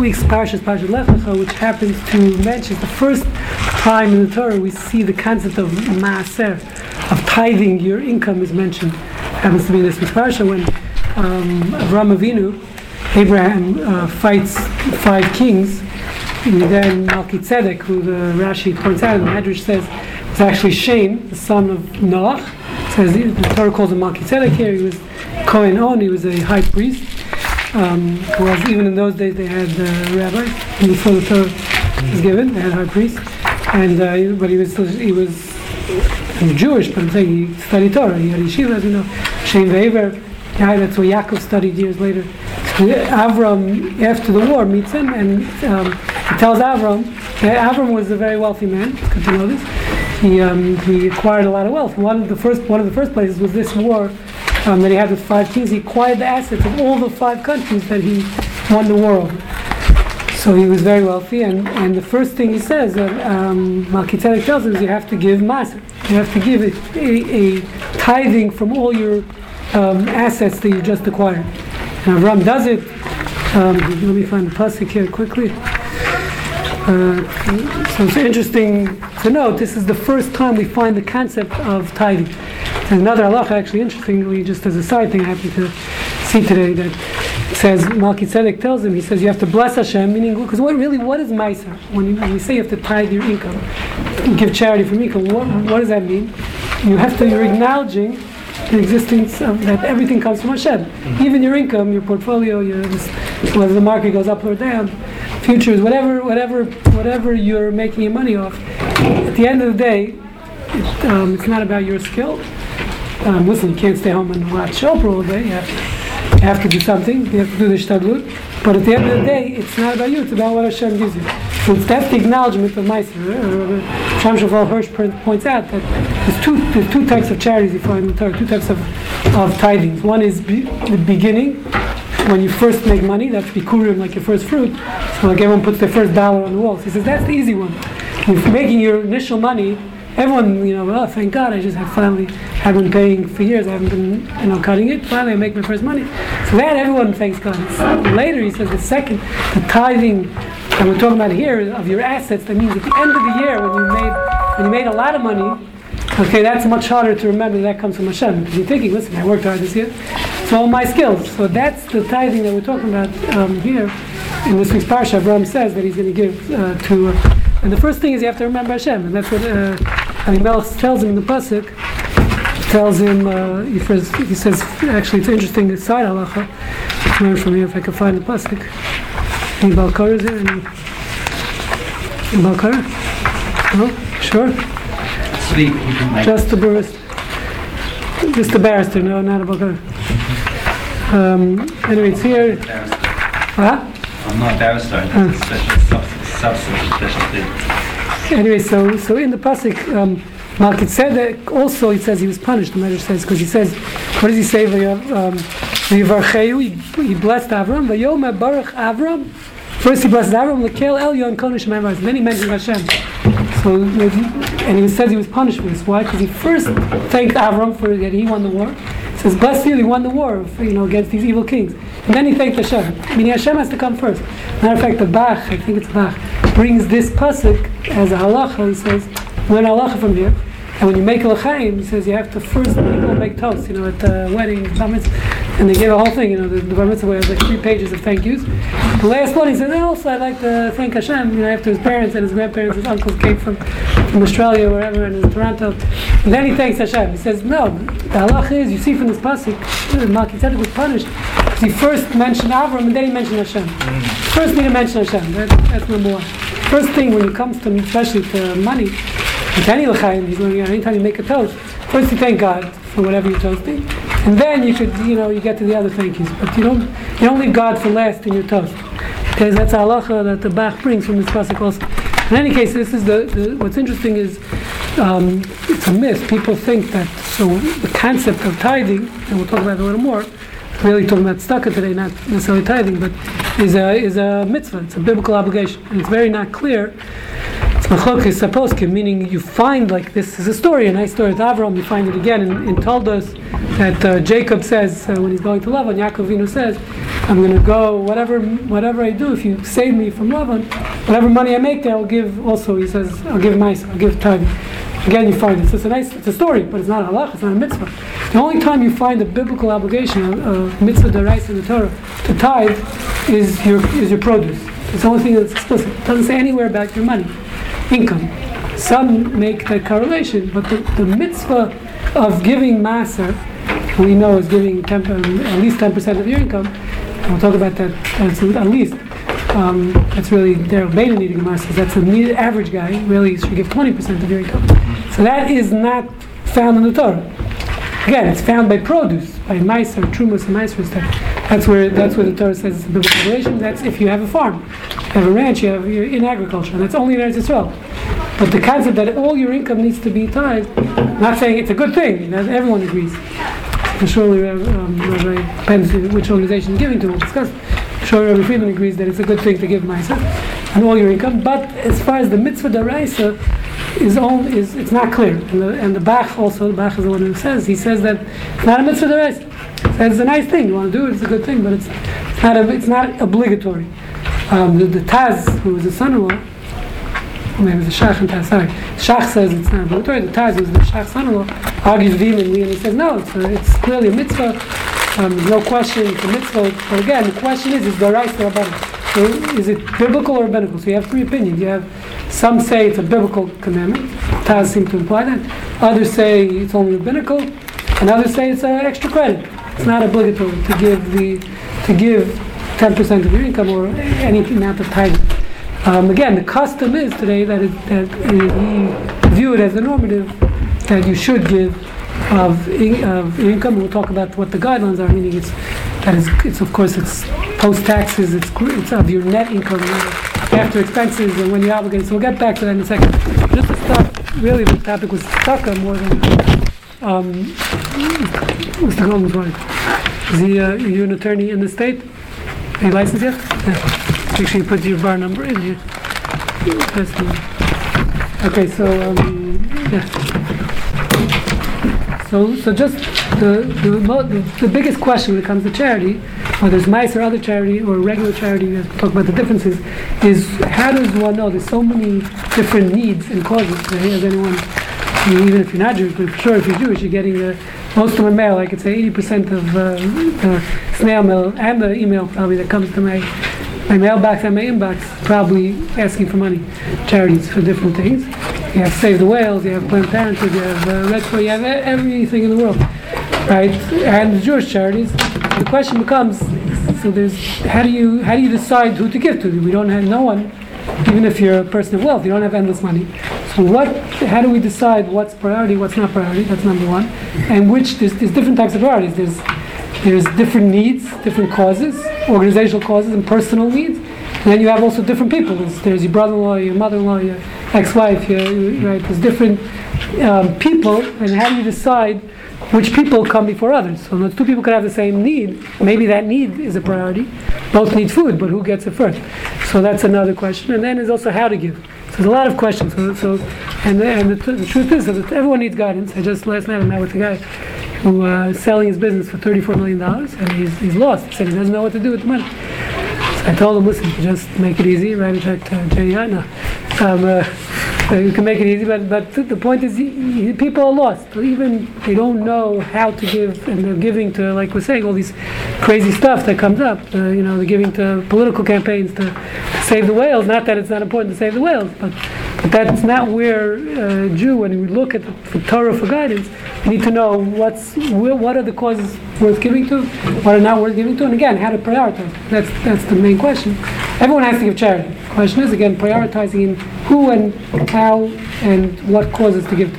week's Parshas, Parshas Lech which happens to mention the first time in the Torah we see the concept of Maaser, of tithing your income is mentioned. Happens to be in this week's Parsha when um, Avram Avinu, Abraham uh, fights five kings, and then Melchizedek, who the Rashi points out, and the Medrash says, is actually Shem, the son of Noach. Says the Torah calls him Melchizedek here. He was Kohen On. He was a high priest. Um, was even in those days they had uh, rabbis before the Torah was given. They had high priests, and uh, but he was he was Jewish. But I'm saying he studied Torah. He had yeshiva, as you know. Shem Ve'ever, guy that's where Yaakov studied years later. Avram, after the war, meets him and um, he tells Avram. that Avram was a very wealthy man. Good to know this he, um, he acquired a lot of wealth. One of the first one of the first places was this war um, that he had with five kings. He acquired the assets of all the five countries that he won the war over. So he was very wealthy, and, and the first thing he says that um, Melchizedek tells him is you have to give maser. You have to give a, a, a tithing from all your um, assets that you just acquired. And Avram does it. Um, let me find the pasuk here quickly. Uh, so it's interesting to note this is the first time we find the concept of tithing. And another halacha, actually interestingly, just as a side thing I happen to see today, that says Melchizedek tells him, he says you have to bless Hashem, meaning, because what really, what is Maisa? When you, when you say you have to tithe your income, give charity from income, what, what does that mean? You have to, you're acknowledging the existence of that everything comes from Hashem. Mm-hmm. Even your income, your portfolio, your, whether the market goes up or down, futures, whatever, whatever, whatever you're making your money off. At the end of the day, it, um, it's not about your skill. Um, listen, you can't stay home and watch Oprah all day. You have, to, you have to do something. You have to do the shtadlut. But at the end of the day, it's not about you. It's about what Hashem gives you. So it's, that's the acknowledgement of. Uh, Shamshon Rafael Hirsch points out that there's two, there's two types of charities you find in the Torah, two types of, of tithings. One is be, the beginning, when you first make money, that's bikurim, like your first fruit. So like everyone puts their first dollar on the wall. He says that's the easy one. You're making your initial money. Everyone, you know, oh, thank God, I just have finally have been paying for years. I haven't been, you know, cutting it. Finally, I make my first money. So that everyone thanks God. So later, he says the second, the tithing that we're talking about here of your assets. That means at the end of the year, when you made when you made a lot of money, okay, that's much harder to remember. That comes from Hashem because you're thinking, listen, I worked hard this year. It's all my skills. So that's the tithing that we're talking about um, here. In this week's parsha, Abraham says that he's going to give uh, to. Uh, and the first thing is you have to remember Hashem, and that's what uh, Abimelech tells him in the pasuk. Tells him, uh, he, says, he says, actually, it's interesting. Side halacha. Let's learn from here if I can find the pasuk. Any Balkar is there? Any, any Balkar? No? Sure. Just the barrister. Just the barrister. No, not a Balkar. Um, anyway, it's here. Huh? I'm not a barrister. Uh. Special substance, special thing. Anyway, so so in the pasuk, um, Melchizedek also it says he was punished. The Medrash says because he says, what does he say? Um, he blessed Avram. Vayom Baruch Avram. First he blessed Avram. Lekel Elyon Kodesh Memorized. Then he mentioned Hashem. So and he says he was punished for this. Why? Because he first thanked Avram for that he won the war says, bless you, he won the war you know, against these evil kings. And then he thanked Hashem. Meaning Hashem has to come first. Matter of fact, the Bach, I think it's Bach, brings this pasuk as a halacha. He says, learn halacha from here. And when you make l'chaim, he says you have to first people make toast, you know, at the wedding, and they give a whole thing, you know, the, the bar mitzvah has like three pages of thank yous. The last one, he says, oh, also I'd like to thank Hashem, you know, after his parents and his grandparents, his uncles came from, from Australia, or wherever, and in Toronto. And then he thanks Hashem. He says, no, the halach is, you see from this pasuk, Melchizedek was punished he first mentioned Avram and then he mentioned Hashem. First thing to mention Hashem, that, that's number one. First thing when it comes to, especially to money, any he's learning anytime you make a toast, first you thank God for whatever you're toasting, and then you could, you know, you get to the other thank yous. But you don't, you don't leave God for last in your toast. Because that's halacha that the Bach brings from this pasuk also. In any case, this is the, the what's interesting is um, it's a myth. People think that so the concept of tithing, and we'll talk about it a little more. Really talking about tzedakah today, not necessarily tithing, but is a is a mitzvah. It's a biblical obligation, and it's very not clear Machlokes Saposkim, meaning you find like this is a story, a nice story with Avram. You find it again in, in Toldos that uh, Jacob says uh, when he's going to Lavan. Yaakov Avinu says, "I'm going to go whatever whatever I do. If you save me from Lavan, whatever money I make there, I'll give." Also, he says, "I'll give meiser. I'll give tithe." Again, you find this. It's a nice, it's a story, but it's not a halach. It's not a mitzvah. The only time you find a biblical obligation, a, a mitzvah derais in the Torah, to tithe, is your is your produce. It's the only thing that's explicit. It doesn't say anywhere about your money income. Some make the correlation, but the, the mitzvah of giving maser, we know is giving 10, at least 10% of your income. We'll talk about that at least. Um, that's really their beta needing maser. That's the average guy really should give 20% of your income. So that is not found in the Torah. Again, it's found by produce, by meiser, trumas, and meiser stuff. That's where that's where the Torah says it's a biblical relation. That's if you have a farm, you have a ranch, you have you're in agriculture, that's only in Eretz Yisrael. But the concept that all your income needs to be tied, not saying it's a good thing, everyone agrees. And surely, uh, um, depends which organization is giving to, we'll discuss. Sure, Rabbi Friedman agrees that it's a good thing to give myself and all your income. But as far as the mitzvah deraisa, is all is it's not clear. And the, and the Bach also, the Bach is the one who says he says that it's not a mitzvah deraisa. It's a nice thing. You want to do it, it's a good thing, but it's, it's not it's not obligatory. Um, the, the Taz, who was the son-in-law, maybe the Shach and Taz, sorry. Shach says it's not obligatory. The Taz, who's the Shach's son-in-law, argues vehemently, and he says no, it's, a, it's clearly a mitzvah. Um, no question, it's a mitzvah. But again, the question is, is the right or so is it biblical or rabbinical? So you have three opinions. You have some say it's a biblical commandment. Taz seem to imply that. Others say it's only rabbinical, and others say it's an extra credit. It's not obligatory to give the to give 10% of your income or any amount of time. Um, again, the custom is today that, it, that we view it as a normative that you should give of, in, of income. We'll talk about what the guidelines are. Meaning, it's that is, it's of course it's post taxes. It's it's of your net income after expenses and when you're obligated. So we'll get back to that in a second. Just to really, the topic was taka more than um, Mr. Goldman's right. Is he uh, you an attorney in the state? Are you licensed yet? Yeah. Make sure you put your bar number in here. Okay, so um, yeah. So, so just the, the, the, biggest question when it comes to charity, whether it's meiser or other charity or regular charity, we have to talk about the differences, is how does one know? There's so many different needs and causes. As anyone, even if you're not Jewish, but for sure if you're Jewish, you're getting the, most of my mail, I could say 80% of uh, the snail mail and the email probably that comes to my my mailbox and my inbox probably asking for money, charities for different things. You have Save the Whales, you have Planned Parenthood, you have uh, Red Cross, you have everything in the world, right? And the Jewish charities. The question becomes, so there's how do you how do you decide who to give to? We don't have no one, even if you're a person of wealth, you don't have endless money. So what? How do we decide what's priority, what's not priority? That's number one. And which there's, there's different types of priorities. There's there's different needs, different causes, organizational causes, and personal needs. And then you have also different people. There's, your brother-in-law, your mother-in-law, your ex-wife, your, right? There's different um, people, and how do you decide which people come before others? So those two people could have the same need. Maybe that need is a priority. Both need food, but who gets it first? So that's another question. And then there's also how to give. So there's a lot of questions. So, so and, and the, the, truth is that everyone needs guidance. I just last night I met with a guy who uh, is selling his business for $34 million, and he's, he's lost. He said he doesn't know what to do with the money. I told him, listen, just make it easy, a check to JEI. No. Um, uh, you can make it easy, but, but the point is, people are lost. Even they don't know how to give, and they're giving to, like we're saying, all these crazy stuff that comes up. Uh, you know, they're giving to political campaigns to, save the whales. Not that it's not important to save the whales, but, but that's not where uh, Jew, when we look at the, Torah for guidance, we need to know what's what are the causes worth giving to, what are not worth giving to, and again, how to prioritize. That's that's the main question. Everyone has to give charity. The question is again prioritizing in who and how and what causes to give.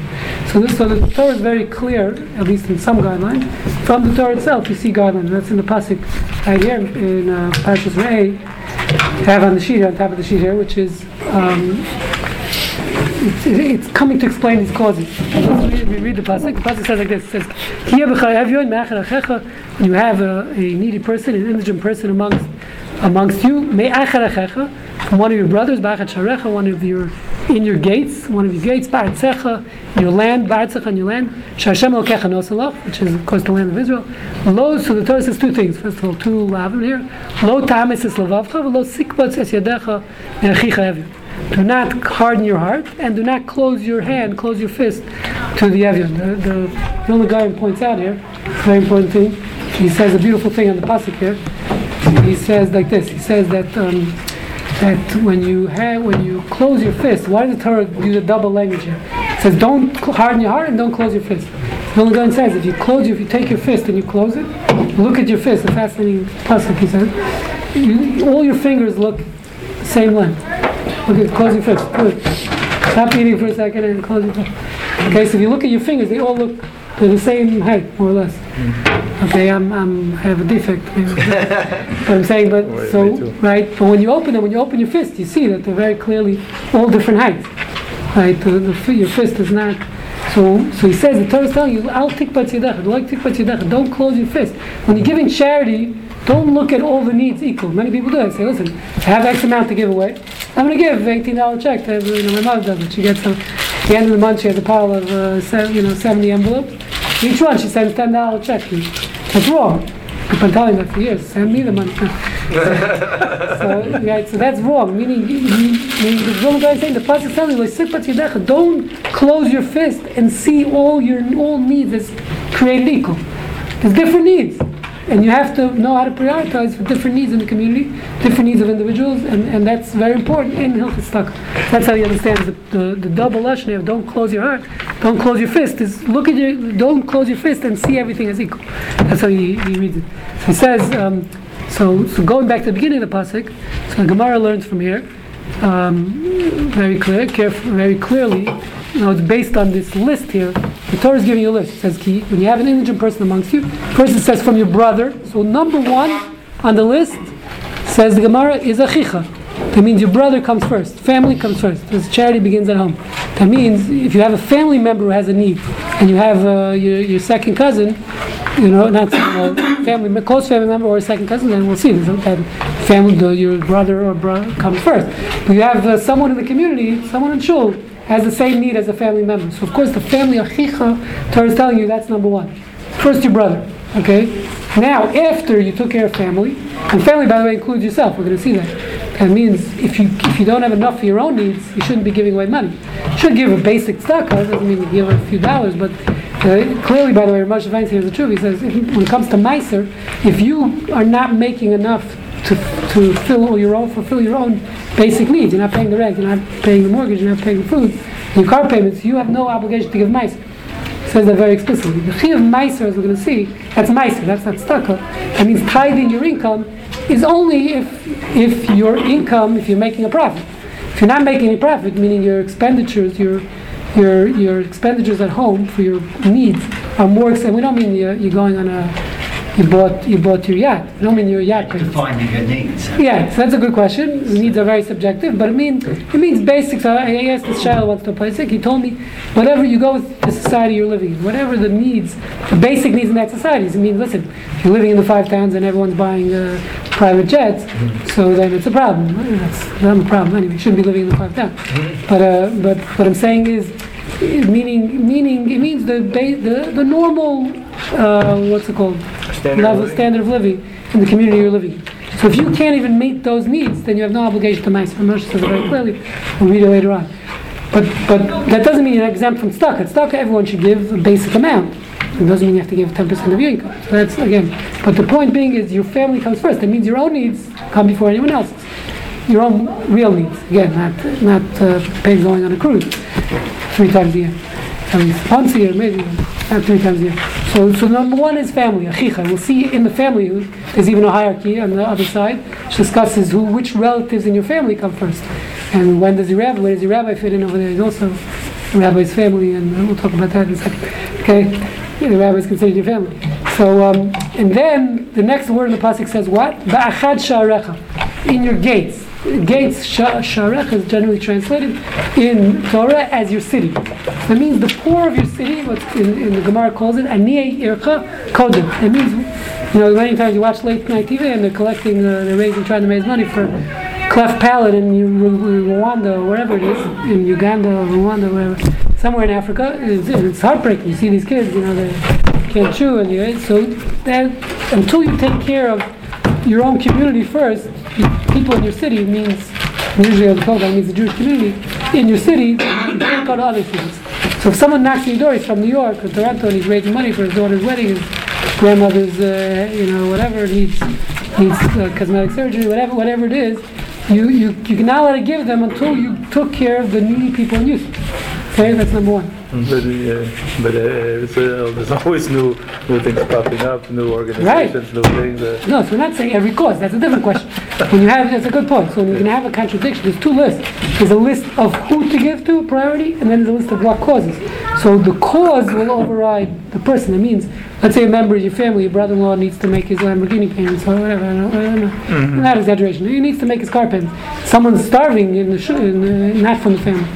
So this, so the Torah is very clear, at least in some guidelines. From the Torah itself, you see guidelines. That's in the pasuk right here in uh, Parshas Re'eh. Have on the sheet on top of the sheet here, which is. Um, it's, it's, coming to explain these causes. We, we read the pasuk. The pasuk says like this: it says, "When you have a, a needy person, an indigent person amongst amongst you, from one of your brothers, one of your in your gates, one of your gates, Ba'atzecha, your land, Ba'atzecha on your land, Shashem which is of course the land of Israel. Lo, so the Torah says two things. First of all, two lavim here. Lo ta'amis es lavavcha, lo sikbats es yadecha me'achicha evim. Do not harden your heart and do not close your hand, close your fist to the Evyon. The, the, the only guy who points out here, very important thing, he says a beautiful thing on the pasuk here. He says like this. He says that um, that when you have when you close your fist, why does the Torah use a double language here? It says don't harden your heart and don't close your fist. The only guy says if you close if you take your fist and you close it, look at your fist. A fascinating pasuk. He says you, all your fingers look same length. Look at close your fist. Stop eating for a second and close your fist. Okay, so if you look at your fingers, they all look they're the same height, more or less. Mm-hmm. Okay, I'm, I'm I have a defect. maybe. but I'm saying, but Wait, so right. But when you open them, when you open your fist, you see that they're very clearly all different heights. Right, the, the, your fist is not. So, so he says the Torah is telling you, "Al tikbat yadach." Like. Don't close your fist. When you're giving charity, don't look at all the needs equal. Many people do. They say, "Listen, I have X amount to give away. I'm going to give eighteen dollar check to you know, my mother does it. She gets a, at the end of the month she has a pile of uh, seven, you know seventy envelopes. Each one she sends ten dollar check. That's wrong. I've been telling that for years. Send me the money. so, right, so that's wrong. Meaning, meaning the wrong guy is saying the pasuk telling you, don't close your fist and see all your all needs as created equal. There's different needs, and you have to know how to prioritize for different needs in the community, different needs of individuals, and, and that's very important in Hilchot Stuck. That's how you understand the, the, the double lashon of don't close your heart, don't close your fist. Is look at your don't close your fist and see everything as equal. That's how he, he reads it. So he says. Um, so, so going back to the beginning of the pasuk, so the Gemara learns from here um, very clear, caref- very clearly. You know, it's based on this list here. The Torah is giving you a list. It says, "Ki when you have an indigent person amongst you, first it says from your brother. So number one on the list says the Gemara is a achicha. That means your brother comes first. Family comes first. This charity begins at home. That means if you have a family member who has a need, and you have uh, your, your second cousin, you know, not uh, family, close family member or a second cousin, then we'll see. That family, your brother or brother comes first. But you have uh, someone in the community, someone in shul, has the same need as a family member. So of course the family achicha, Torah is telling you that's number one. First your brother, okay? Now after you took care of family, and family by the way includes yourself, we're going to see that. That means if you if you don't have enough for your own needs, you shouldn't be giving away money. You should give a basic stock. tzedakah, doesn't mean you give a few dollars, but uh, clearly, by the way, Moshe Feinstein has the truth. He says if, when it comes to meiser, if you are not making enough to, to fill all your own fulfill your own basic needs, you're not paying the rent, you're not paying the mortgage, you're not paying the food, your car payments, you have no obligation to give meiser. Says that very explicitly. The chi of meiser, as we're going to see, that's meiser, that's not tzedakah. That means tithing your income is only if if your income, if you're making a profit. If you're not making any profit, meaning your expenditures, your your your expenditures at home for your needs are more. And we don't mean you're, you're going on a you bought you bought your yacht. We don't mean your yacht. Defining your needs. Yeah, so that's a good question. Needs are very subjective, but it means it means basic. So I I asked this child once to play sick. He told me, whatever you go with the society you're living in, whatever the needs, the basic needs in that society. It means listen, if you're living in the five towns and everyone's buying uh, private jets, so then it's a problem. That's not a problem anyway. You shouldn't be living in the five towns. But uh, but what I'm saying is, meaning meaning it means the ba- the the normal uh, what's it called Standard level living. standard of living in the community you're living in. So if you can't even meet those needs, then you have no obligation to Meiser. Moshe says it very clearly. We'll read it later on. But but that doesn't mean you're exempt from tzedakah. Tzedakah, everyone should give a basic amount. It doesn't mean you have to give 10% of your income. So that's again. But the point being is your family comes first. That means your own needs come before anyone else's. Your own real needs. Again, not not uh, paying going on a cruise three times a year. Least once a year, maybe not three times a year. So, so number one is family, achicha. We'll see in the family there's even a hierarchy on the other side, which discusses who, which relatives in your family come first, and when does your rabbi, where does your rabbi fit in over there? He's also the rabbi's family, and we'll talk about that in a second. Okay, yeah, the rabbi is considered your family. So, um, and then the next word in the pasuk says what? Ba'achad sha'arecha, in your gates. Gates, sha- sharecha is generally translated in Torah as your city. That means the poor of your city, what in, in the Gemara calls it, aniyeh ircha kodim. It means, you know, many times you watch late night TV and they're collecting, uh, they're raising, trying to raise money for cleft palate in Rwanda or wherever it is, in Uganda or Rwanda, wherever, somewhere in Africa, it's, it's heartbreaking. You see these kids, you know, they can't chew, and you, so that until you take care of your own community first, people in your city means usually on the program means the Jewish community in your city. You can't go to other cities. So if someone knocks on your door, he's from New York or Toronto, and he's raising money for his daughter's wedding, his grandmother's, uh, you know, whatever needs needs uh, cosmetic surgery, whatever whatever it is, you you you cannot let it give them until you took care of the needy people in youth. Okay, that's number one. But, uh, but uh, it's, uh, there's always new new things popping up, new organizations, new things. Uh, No, so we're not saying every cause. That's a different question. When you have, that's a good point. So when you can have a contradiction, there's two lists. There's a list of who to give to priority, and then there's a list of what causes. So the cause will override the person. It means, let's say a member of your family, your brother-in-law needs to make his Lamborghini payments or whatever. I don't, I don't know. Not exaggeration. He needs to make his car payments. Someone's starving in the, sh- in the not from the family.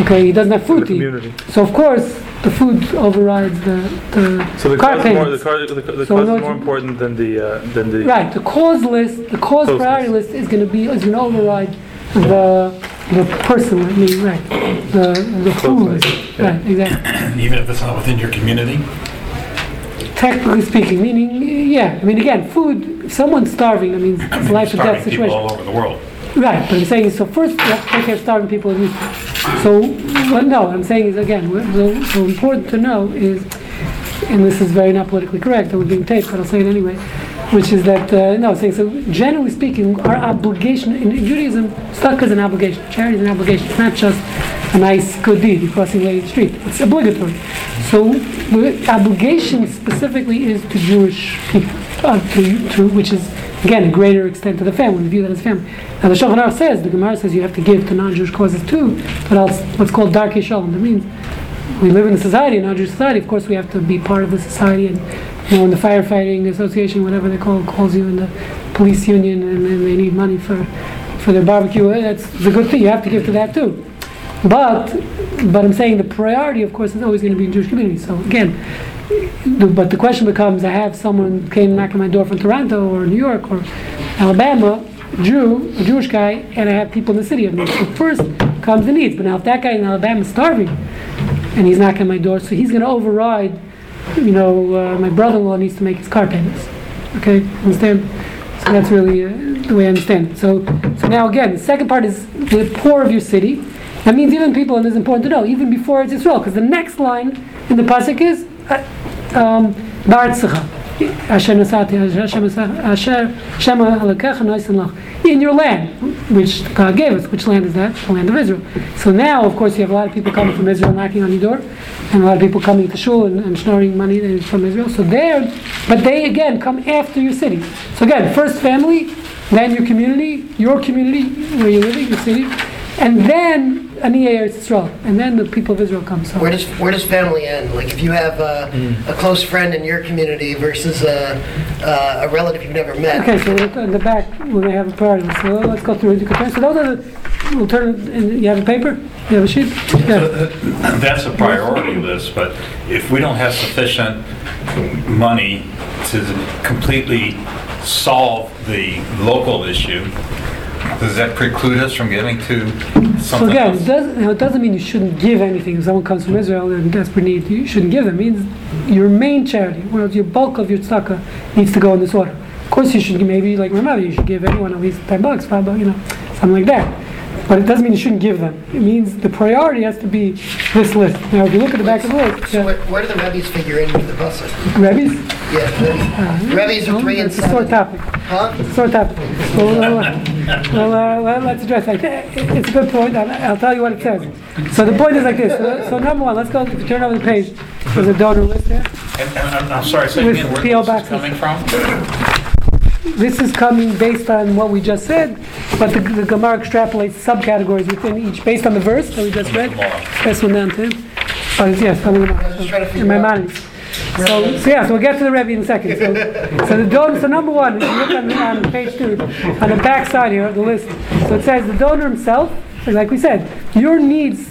Okay, he doesn't have food the to eat. So of course, the food overrides the, the So the car cause, is more, the, payments. car, the, the So cause no, is more important than the uh, than the. Right, the cause list, the cause Cause priority list is gonna be, is gonna override the, the person, I mean, right, the, the who Cause list. list, yeah. Right, exactly. even if it's not within your community? Technically speaking, meaning, yeah, I mean, again, food, if someone's starving, I mean, it's a life or death Starving people situation. all over the world. Right, but I'm saying, so first, you have to take care of starving people. So, well, no, what I'm saying is, again, so, so important to know is, and this is very not politically correct, it would be taped, but I'll say it anyway, which is that, uh, no, saying, so generally speaking, our obligation, in Judaism, tzedakah is an obligation, charity is an obligation, it's not just a nice good deed, crossing the street, it's obligatory. So, the obligation specifically is to Jewish people, uh, to, to, which is, again, a greater extent to the family, we view that as family. Now the Shulchan Aruch says, the Gemara says you have to give to non-Jewish causes too, but else what's called Darkei Shalom. That means we live in a society, a non-Jewish society. Of course, we have to be part of the society, and you know, in the firefighting association, whatever they call calls you, in the police union, and, they need money for for their barbecue. eh, That's the good thing. You have to give to that too. But but I'm saying the priority, of course, is always going to be in Jewish community. So again, but the question becomes: I have someone came knocking my door from Toronto or New York or Alabama, Jew, a Jewish guy, and I have people in the city of me. So first comes the needs. But now, if that guy in Alabama is starving and he's knocking my door, so he's going to override. You know, uh, my brother-in-law needs to make his car payments. Okay, understand? So that's really uh, the way I understand it. So, so now again, the second part is the poor of your city. That means even people, and it's important to know, even before it's Israel, because the next line in the pasuk is Asher Shema Elokecha In your land, which God gave us. Which land is that? The land of Israel. So now, of course, you have a lot of people coming from Israel knocking on your door, and a lot of people coming to shul and, and snoring money from Israel. So there, but they again come after your city. So again, first family, then your community, your community where you're living, your city, and then Aniyah Eretz Israel, and then the people of Israel come. home. Where does where does family end? Like if you have uh, a close friend in your community versus a, uh, a relative you've never met. Okay, so in the back, we may have a priority. So let's go through it. So those are the, we'll turn, and you have a paper? You have a sheet? Yeah. That's a priority list, but if we don't have sufficient money to completely solve the local issue, does that preclude us from giving to So something again, it else? doesn't, it doesn't mean you shouldn't give anything. If someone comes from Israel and in desperate need, you shouldn't give them. It means your main charity, well, your bulk of your tzedakah needs to go in this order. Of course, you should give- maybe like mother, you should give everyone at least ten bucks, five bucks, you know, something like that. But it doesn't mean you shouldn't give them. It means the priority has to be this list. Now, if you look at the back of the list, So yeah, where, where do the Rebbe's figure into the busset? Rebbe's, Yeah, the Rebbe's are three and it's a sore seven. topic. Huh? Sore topic. Well, well, well, uh, well, let's address that. It's a good point. I'll, I'll tell you what it says. So the point is like this. So, so number one, let's go. If you turn over the page, there's a donor list there. And- and I'm I'm sorry, say With again, where PO this is boxes. coming from? This is coming based on what we just said, but the, the Gemara extrapolates subcategories within each based on the verse that we just read. That's uh, one down to. Oh, it's- yes, from the gonna, In my mind. So, so yeah, so we'll get to the Rebbe in a second. So, so the donor, so number one, if you look on, on page two, on the back side here, the list. So it says the donor himself, like we said, your needs,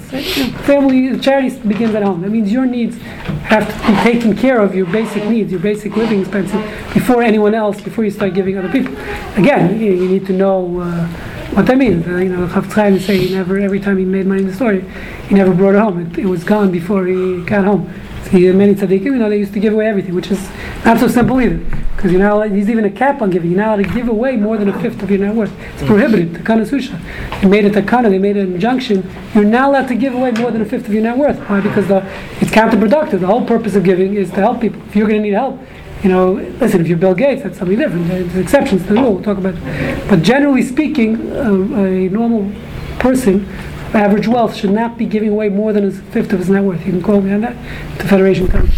family, charity begins at home. That means your needs have to be taken care of, your basic needs, your basic living expenses, before anyone else, before you start giving other people. Again, you, you need to know, uh, what that means. Uh, you know, Chaim say he never, every time he made money in the store, he never brought it home. It, it was gone before he got home. See, many tzaddikim, you know, they used to give away everything, which is not so simple either. Because you're not allowed, there's even a cap on giving. You're not allowed to give away more than a fifth of your net worth. It's mm. prohibited. Takanas Usha. They made it a takana, they made an injunction. You're not allowed to give away more than a fifth of your net worth. Why? Because the, it's counterproductive. The whole purpose of giving is to help people. If you're going to need help, you know, listen, if you're Bill Gates, that's something different. There's exceptions to the rule. We'll talk about it. But generally speaking, a, a normal person, average wealth, should not be giving away more than a fifth of his net worth. You can quote me on that. The Federation comes.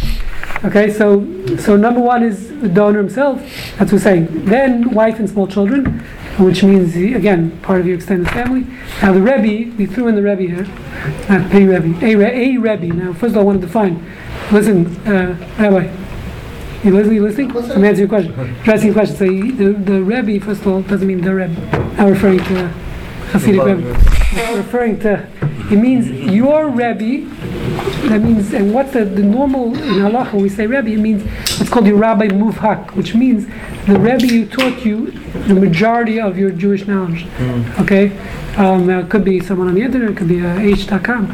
Okay, so so number one is the donor himself. That's what we're saying. Then wife and small children, which means again part of your extended family. Now the Rebbe, we threw in the Rebbe here, not a Rebbe, a, Re- a Rebbe. Now first of all, I want to define. Listen, uh, Rabbi. You listening? You listening? I'm answering your question. Addressing your question. So you- the, the Rebbe, first of all, doesn't mean the Rebbe. I'm referring to Hasidic Rebbe. Referring to, it means your Rebbe. That means, and what the, the normal in halacha when we say Rebbe, it means it's called your Rabbi Muvhak, which means the Rebbe who taught you the majority of your Jewish knowledge. Okay, um, it could be someone on the internet, it could be uh, h.com,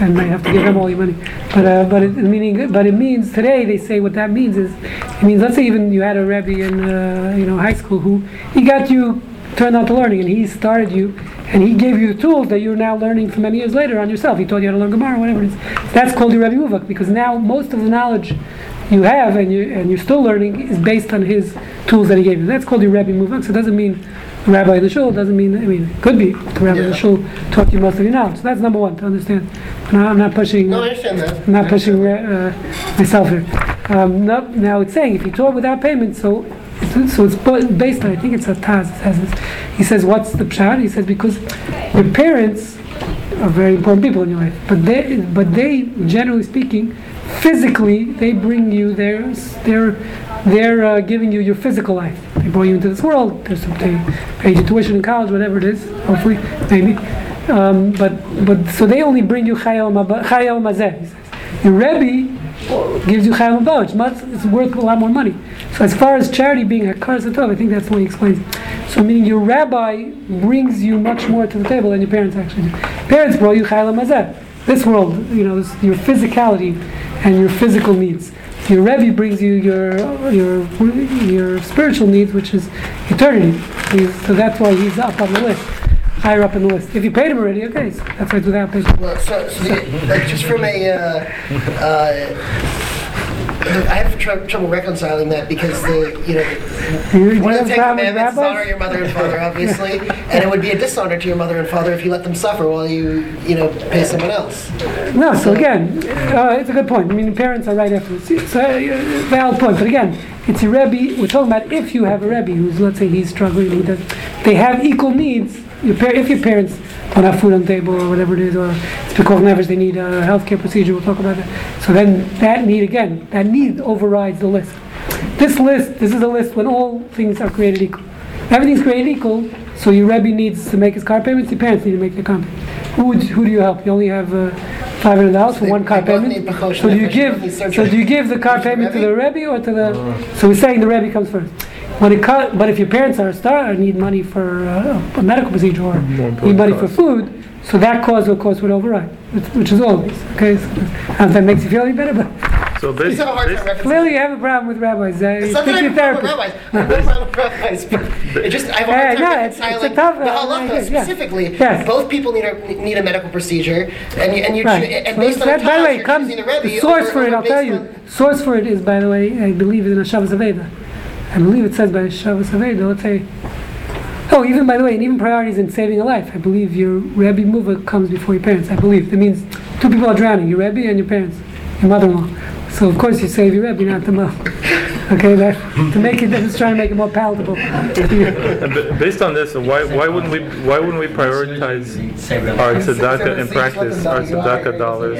and might have to give them all your money. But uh, but it meaning but it means today they say what that means is it means let's say even you had a Rebbe in uh, you know high school who he got you turned out to learning and he started you and he gave you the tools that you're now learning for many years later on yourself. He taught you how to learn Gemara, whatever it is. That's called your Rebbe Muvak because now most of the knowledge you have and you and you're still learning is based on his tools that he gave you. That's called your Rebbe Muvak. So it doesn't mean rabbi of the shul. It doesn't mean I mean it could be the rabbi of the Yeah. shul taught you most of your knowledge. So that's number one to understand. No, I'm not pushing. No, I understand that. I'm not pushing uh, myself here. Um, no, now it's saying if you taught without payment, so so it's based on I think it's a Taz. It says this. He says what's the pshat? He says because your parents are very important people in your life, but they but they generally speaking, physically they bring you their they're they're uh, giving you your physical life. They brought you into this world. They paid your tuition in college, whatever it is. Hopefully, maybe. Um, but but so they only bring you chayil mazeh. He says. Your Rebbe gives you chayil mabah, which must, it's worth a lot more money. So as far as charity being a kar satov, I think that's the way he explains. it. So meaning your rabbi brings you much more to the table than your parents actually do. Parents brought you chayil mazeh. This world, you know, your physicality and your physical needs. Your Rebbe brings you your your your spiritual needs, which is eternity. So that's why he's up on the list, higher up in the list. If you paid him already, okay, so that's why it's without. Well, so, so the, like just from a, uh, uh, I have tr- trouble reconciling that because the, you know, You, one of the Ten Commandments is honor your mother and father, obviously, and it would be a dishonor to your mother and father if you let them suffer while you, you know, pay someone else. No, so again, uh, it's a good point. I mean, parents are right after it. It's a uh, valid point. But again, it's a Rebbe. We're talking about if you have a Rebbe who's, let's say, he's struggling, he does, they have equal needs. Your par- if your parents don't have food on the table or whatever it is, or it's because never they need a healthcare procedure, we'll talk about that. So then that need, again, that need overrides the list. This list, this is a list when all things are created equal. Everything's created equal, so your Rebbe needs to make his car payments, your parents need to make their car payments. Who, would, who do you help? You only have uh, $500 for They- one car payment. So do you give, so do you give the car payment to the Rebbe? Rebbe or to the, so we're saying the Rebbe comes first. When it co- but if your parents are a star or need money for uh, a medical procedure or need important money for food, so that cause of course would override, which, which is always, okay? So, I don't if that makes you feel any better, but So You based, have a hard time clearly you have a problem with rabbis. Uh, It's you not that I have a problem therapist. with rabbis. I have a problem with rabbis, but it just, I have a hard Yeah, time no, it's- it's a tough- the uh, halacha yeah. specifically. Yes. Both people need a, need a medical procedure, and you, and you, Right. and So based on that, the by the way, you're it comes, choosing the Rebbe the source over- for it, I'll tell you, source for it is, by the way, I believe in a hashavas aveda. I believe it says by hashavas aveda, let's say, oh, even by the way, and even priorities in saving a life, I believe your Rebbe Muva comes before your parents, I believe. That means two people are drowning, your Rebbe and your parents, your mother-in-law. So of course you save your Rebbe, not the mother. Okay, that, to make it, trying to make it more palatable. based on this, why, why wouldn't we, why wouldn't we prioritize our tzedakah in practice, our tzedakah dollars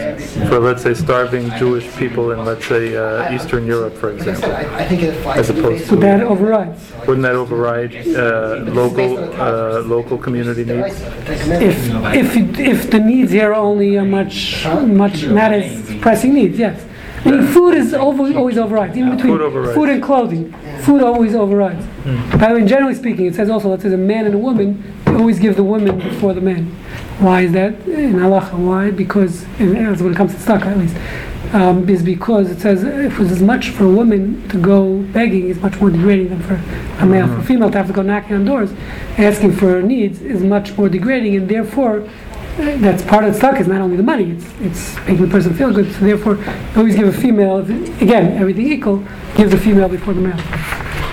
for, let's say, starving Jewish people in, let's say, uh, Eastern Europe, for Like I said, example? I, I think it applies As opposed to, on- that overrides. Wouldn't that override uh, local, uh, local community needs? If, if, if the needs here are only a much, much, not as pressing needs, yes. I mean, food is over, always overrides, even between Food overrides. food and clothing. Food always overrides. By the way, generally speaking, it says also, let's say a man and a woman, they always give the woman before the man. Why is that in halacha? Why? Because, when it comes to tzedakah at least, um, is because it says if it's as much for a woman to go begging is much more degrading than for a male. For a female to have to go knocking on doors, asking for her needs is much more degrading, and therefore that's part of tzedakah is not only the money; it's it's making the person feel good. So therefore, always give a female again everything equal, give the female before the male.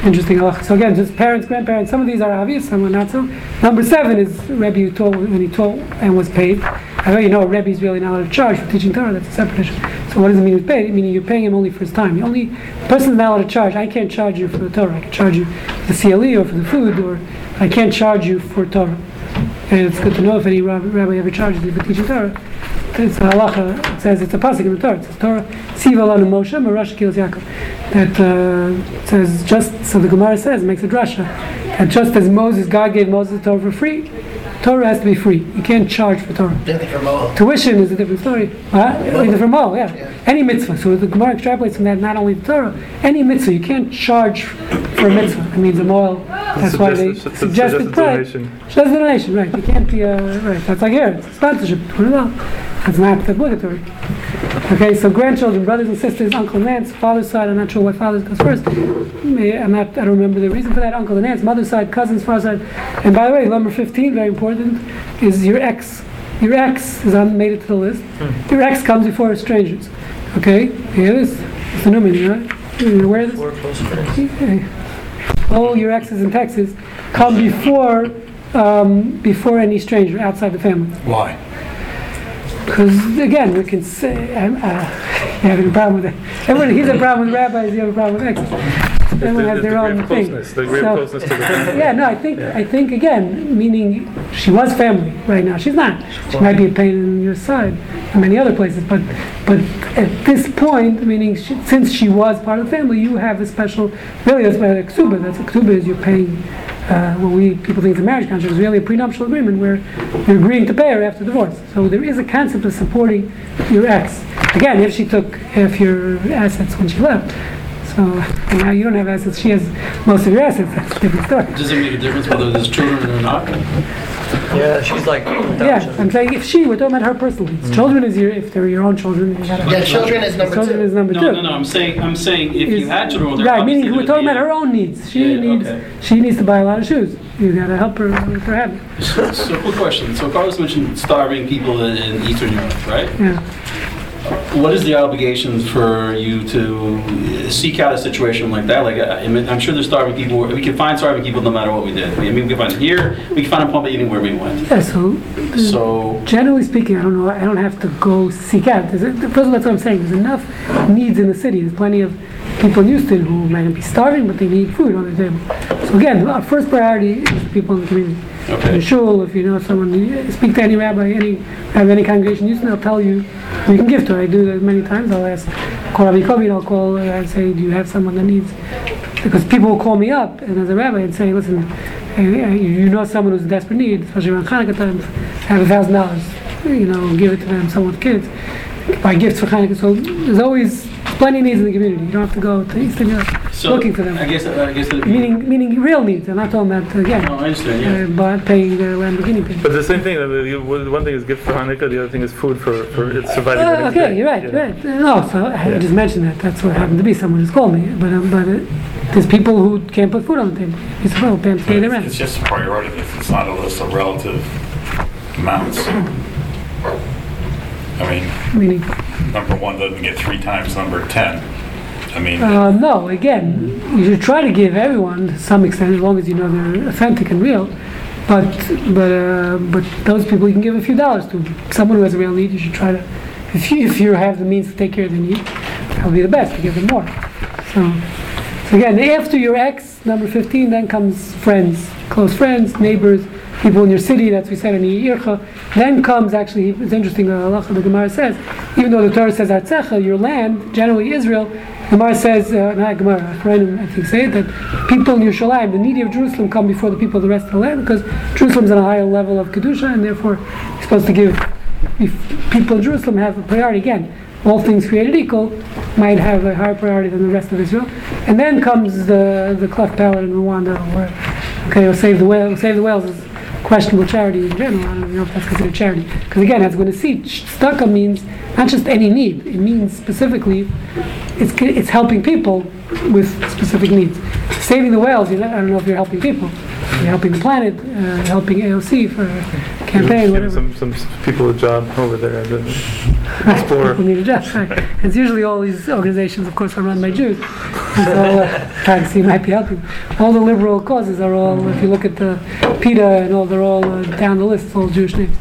Interesting. So again, just parents, grandparents. Some of these are obvious, some are not so. Number seven is Rebbe who taught when he taught and was paid. I know you know Rebbe is really not allowed to charge for teaching Torah. That's a separate issue. So what does it mean he's paid? Meaning you're paying him only for his time. The only person not allowed to charge. I can't charge you for the Torah. I can charge you for the CLE or for the food, or I can't charge you for Torah. And it's good to know if any rabbi, rabbi ever charges you for teaching Torah. It's a halacha. It says it's a pasuk in the Torah. It says Torah siva lanu Moshe morasha kehillas Yaakov. That uh, says just so the Gemara says makes a drasha that just as Moses God gave Moses the Torah for free, Torah has to be free. You can't charge for Torah. Nothing. Tuition is a different story. Huh? Only for Mo, yeah. Any mitzvah. So the Gemara extrapolates from that not only the Torah, any mitzvah. You can't charge for a mitzvah. It means a moral. That's why they Suggested- suggested suggested price. donation. Just donation, right. You can't be, uh, right. That's like here, it's a sponsorship. Put it on. That's not obligatory. Okay, so grandchildren, brothers and sisters, uncle and aunts, father's side, I'm not sure why father's goes first. I'm not, I don't remember the reason for that. Uncle and aunts, mother's side, cousins, father's side. And by the way, number 15, very important, is your ex. Your ex is on, made it to the list. Your ex comes before strangers. Okay, here it is. It's the new meaning, right? You're aware of this? Okay. All your exes in Texas come before um, before any stranger outside the family. Why? Because again, we can say I'm, uh, having a problem with it. Everybody, he's a problem with rabbis. You have a problem with exes. Everyone has their own thing. closeness, the So- closeness to the family. yeah, no, I think I think again, meaning she was family right now. She's not. She might be a pain in your side in many other places, but but at this point, meaning she, since she was part of the family, you have a special. Really, that's why a ksuba. That's a ksuba is you're paying. Uh, what we people think is a marriage contract is really a prenuptial agreement where you're agreeing to pay her after divorce. So there is a concept of supporting your ex. Again, if she took half your assets when she left. So and now you don't have assets. She has most of your assets. That's a different story. Does it make a difference whether there's children or not? Yeah, she's like. Yeah, I'm saying if she, we're talking about her personally. It's mm. children is your, if they're your own children, you gotta. Yeah, children is number Children two. is number two. No, no, no, I'm saying, I'm saying if you Is- had children, well, Right, meaning we're talking about her own needs. She Yeah, needs, okay. she needs to buy a lot of shoes. You gotta help her with her habit. So, so quick question. So Carlos mentioned starving people in, in Eastern Europe, right? Yeah. What is the obligation for you to seek out a situation like that? Like, I I'm sure there's starving people. We can find starving people no matter what we did. I mean, we can find them here. We can find them probably anywhere we went. Yeah, so So, generally speaking, I don't know, I don't have to go seek out. There's, first of all, that's what I'm saying. There's enough needs in the city. There's plenty of people in Houston who might be starving, but they need food on the table. So again, our first priority is the people in the community. Okay. shul, if you know someone, you speak to any rabbi, any have any congregation Houston, they'll tell you you can give to. I do that many times. I'll ask, call Rabbi and I'll call and say, do you have someone that needs? Because people will call me up, and as a rabbi, and say, listen, uh, you know someone who's in desperate need, especially around Hanukkah time, have a thousand dollars, you know, give it to them, someone with kids, buy gifts for Hanukkah. So there's always plenty of needs in the community. You don't have to go to Eastern Europe So, looking for them. I guess, I guess be. Meaning, meaning real needs. I'm not talking about again. No, I understand, yeah. Uh, but paying the Lamborghini payment. But the same thing, uh, you- one thing is gift for Hanukkah, the other thing is food for, for its surviving. Uh, okay, Day. you're right, Yeah. you're right. Uh, No, so I just mentioned that. That's what happened to be. Someone just called me. But um, but uh, there's people who can't put food on the table. You said, well, pay pay their It's rent. just a priority list, it's not a list of relative amounts. I mean, Meaning, number one doesn't get three times number 10. I mean, uh, no, again, you should try to give everyone to some extent, as long as you know they're authentic and real. But but uh, but those people you can give a few dollars to. Someone who has a real need, you should try to. If you if you have the means to take care of the need, that would be the best to give them more. So. So again, after your ex, number 15, then comes friends, close friends, neighbors, people in your city, that's we said in the Yircha. Then comes actually, it's interesting, uh, the Gemara says, even though the Torah says Artzecha, your land, generally Israel, Gemara says, uh, not Gemara, I think say it, that people in Yerushalayim, the needy of Jerusalem, come before the people of the rest of the land because Jerusalem's on a higher level of Kedusha and therefore you're supposed to give, if people in Jerusalem have a priority again all things created equal, might have a higher priority than the rest of Israel. And then comes the the cleft palate in Rwanda, where okay, we'll save the whale, we'll save the whales questionable charity in general. I don't know if that's considered charity. Because again, as we're going to see, tzedakah means not just any need. It means specifically, it's it's helping people with specific needs. Saving the whales, you know, I don't know if you're helping people. You're helping the planet, uh, helping AOC for campaign, Give whatever. some, some people a job over there as an explorer. People need a job. Right. It's usually all these organizations, of course, are run by Jews. And so, uh, trying to see might be helping. All the liberal causes are all, if you look at the PETA and all, they're all uh, down the list, all Jewish names.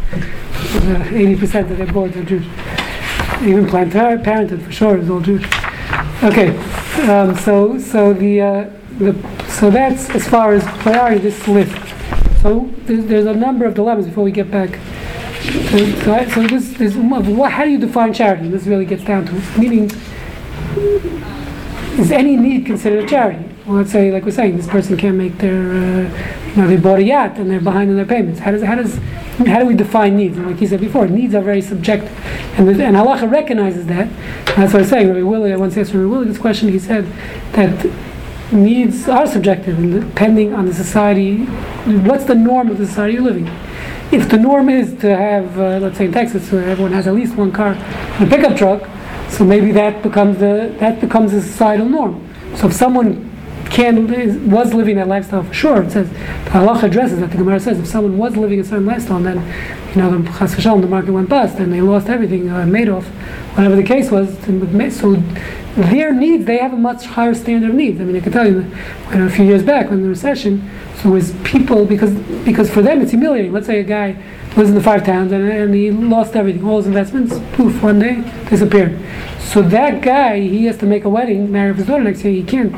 Uh, Eighty percent of their boards are Jewish. Even Planned Par- Parenthood, for sure, is all Jewish. Okay, um, so so the uh, the so that's as far as priority this list. So there's, there's a number of dilemmas before we get back. So, so, I- so this is what, how do you define charity? This really gets down to. Meaning, is any need considered a charity? Well, let's say, like we're saying, this person can't make their, uh, you know, they bought a yacht and they're behind on their payments. How does how does how do we define needs? And like he said before, needs are very subjective, and the, and recognizes that. That's what I was saying. Rabbi Willie, I once asked Rabbi Willie this question. He said that needs are subjective and depending on the society. What's the norm of the society you're living? in? If the norm is to have, uh, let's say in Texas, where everyone has at least one car and a pickup truck, so maybe that becomes the that becomes a societal norm. So if someone can was living that lifestyle for sure, it says the halacha addresses that. The Gemara says if someone was living a certain lifestyle, and then you know the the market went bust and they lost everything, uh, Madoff, whatever the case was. So their needs, they have a much higher standard of needs. I mean, I can tell you, you know, a few years back when the recession, so was people because because for them it's humiliating. Let's say a guy lives in the five towns and, and he lost everything, all his investments, poof, one day disappeared. So that guy, he has to make a wedding, marry his daughter next year. He can't.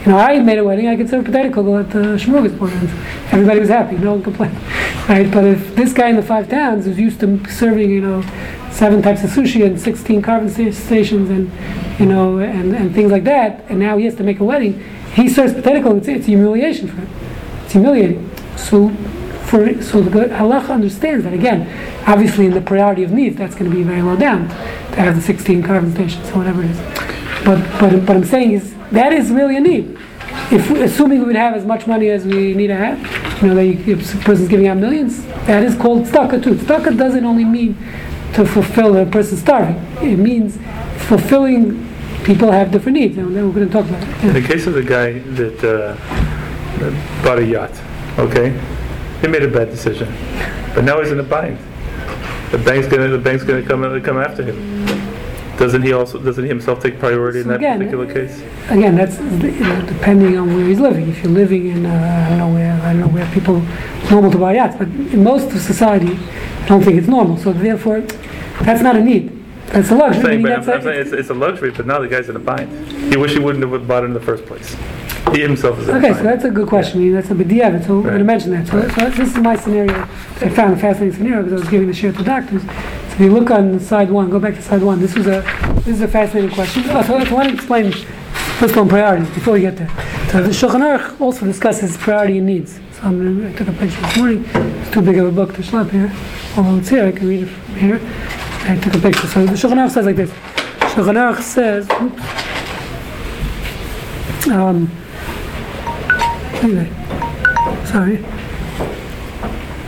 You know, I made a wedding. I could serve potato at the smorgasbord, everybody was happy. No one complained, right? But if this guy in the five towns who's used to serving, you know, seven types of sushi and 16 carbon stations and you know and, and things like that, and now he has to make a wedding, he serves potato. It's, it's humiliation for him. It's humiliating. So, for so the halacha understands that again. Obviously, in the priority of needs, that's going to be very low down to have the 16 carbon stations or whatever it is. But but what I'm saying is that is really a need. If assuming we would have as much money as we need to have, you know, that you, if a person's giving out millions, that is called tzedakah too. Tzedakah doesn't only mean to fulfill a person starving. It means fulfilling. People have different needs, and then we're going to talk about it. In the case of the guy that, uh, that bought a yacht, okay, he made a bad decision, but now he's in a bind. The bank's gonna, the bank's gonna come and come after him. Doesn't he also, doesn't he himself take priority in So that again, particular case? again, that's you know, depending on where he's living. If you're living in, uh, I don't know where, I don't know where people it's normal to buy yachts, but in most of society, I don't think it's normal. So therefore, that's not a need. That's a luxury. I'm saying, meaning but I'm, that's I'm saying it's, it's a luxury, but now the guy's in a bind. He wish he wouldn't have bought it in the first place. He himself is Okay, so that's a good question. I mean, that's a big diavit, so we're going to mention that. So, so this is my scenario. I found a fascinating scenario because I was giving the share to doctors. So if you look on side one, go back to side one. This was a this is a fascinating question. Oh, so I want to explain first one priorities before we get there. So the Shulchan Aruch also discusses priority and needs. So I'm I took a picture this morning. It's too big of a book to schlep here. Although it's here, I can read it from here. I took a picture. So the Shulchan Aruch says like this. Shulchan Aruch says. Oops, um, Anyway, sorry.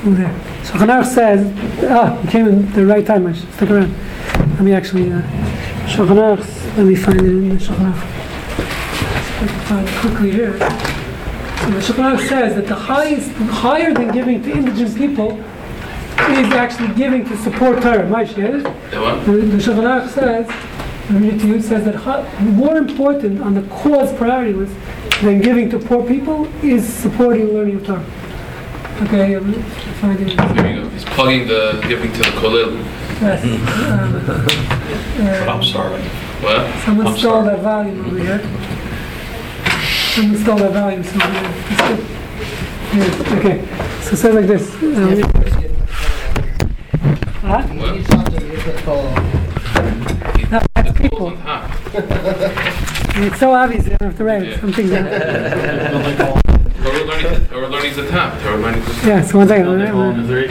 There. So Chanach says, ah, you came in the right time, I should stick around. Let me actually, uh, Shulchan let me find it in the Shulchan Aruch. Let find it quickly here. So the Shulchan Aruch says that the highest, higher than giving to indigent people is actually giving to support Torah. Get it? The the Shulchan Aruch says, I read it to you, says that more important on the cause priority list than giving to poor people is supporting learning of Torah. Okay, I'm gonna it. There. He's plugging the giving to the Kollel. Yes. um, uh, I'm sorry. What? Someone I'm stole sorry. that volume over here. Someone stole that volume somewhere. It's good. Okay, so say like this. Um, huh? You need something, you just call off. No, that's people. Kollel's. It's so obvious, you don't have to write it. Yeah. Some things are- Torah learning, Torah learning's the top. Torah learning's the top. Yeah, so one second. Wait, wait, wait.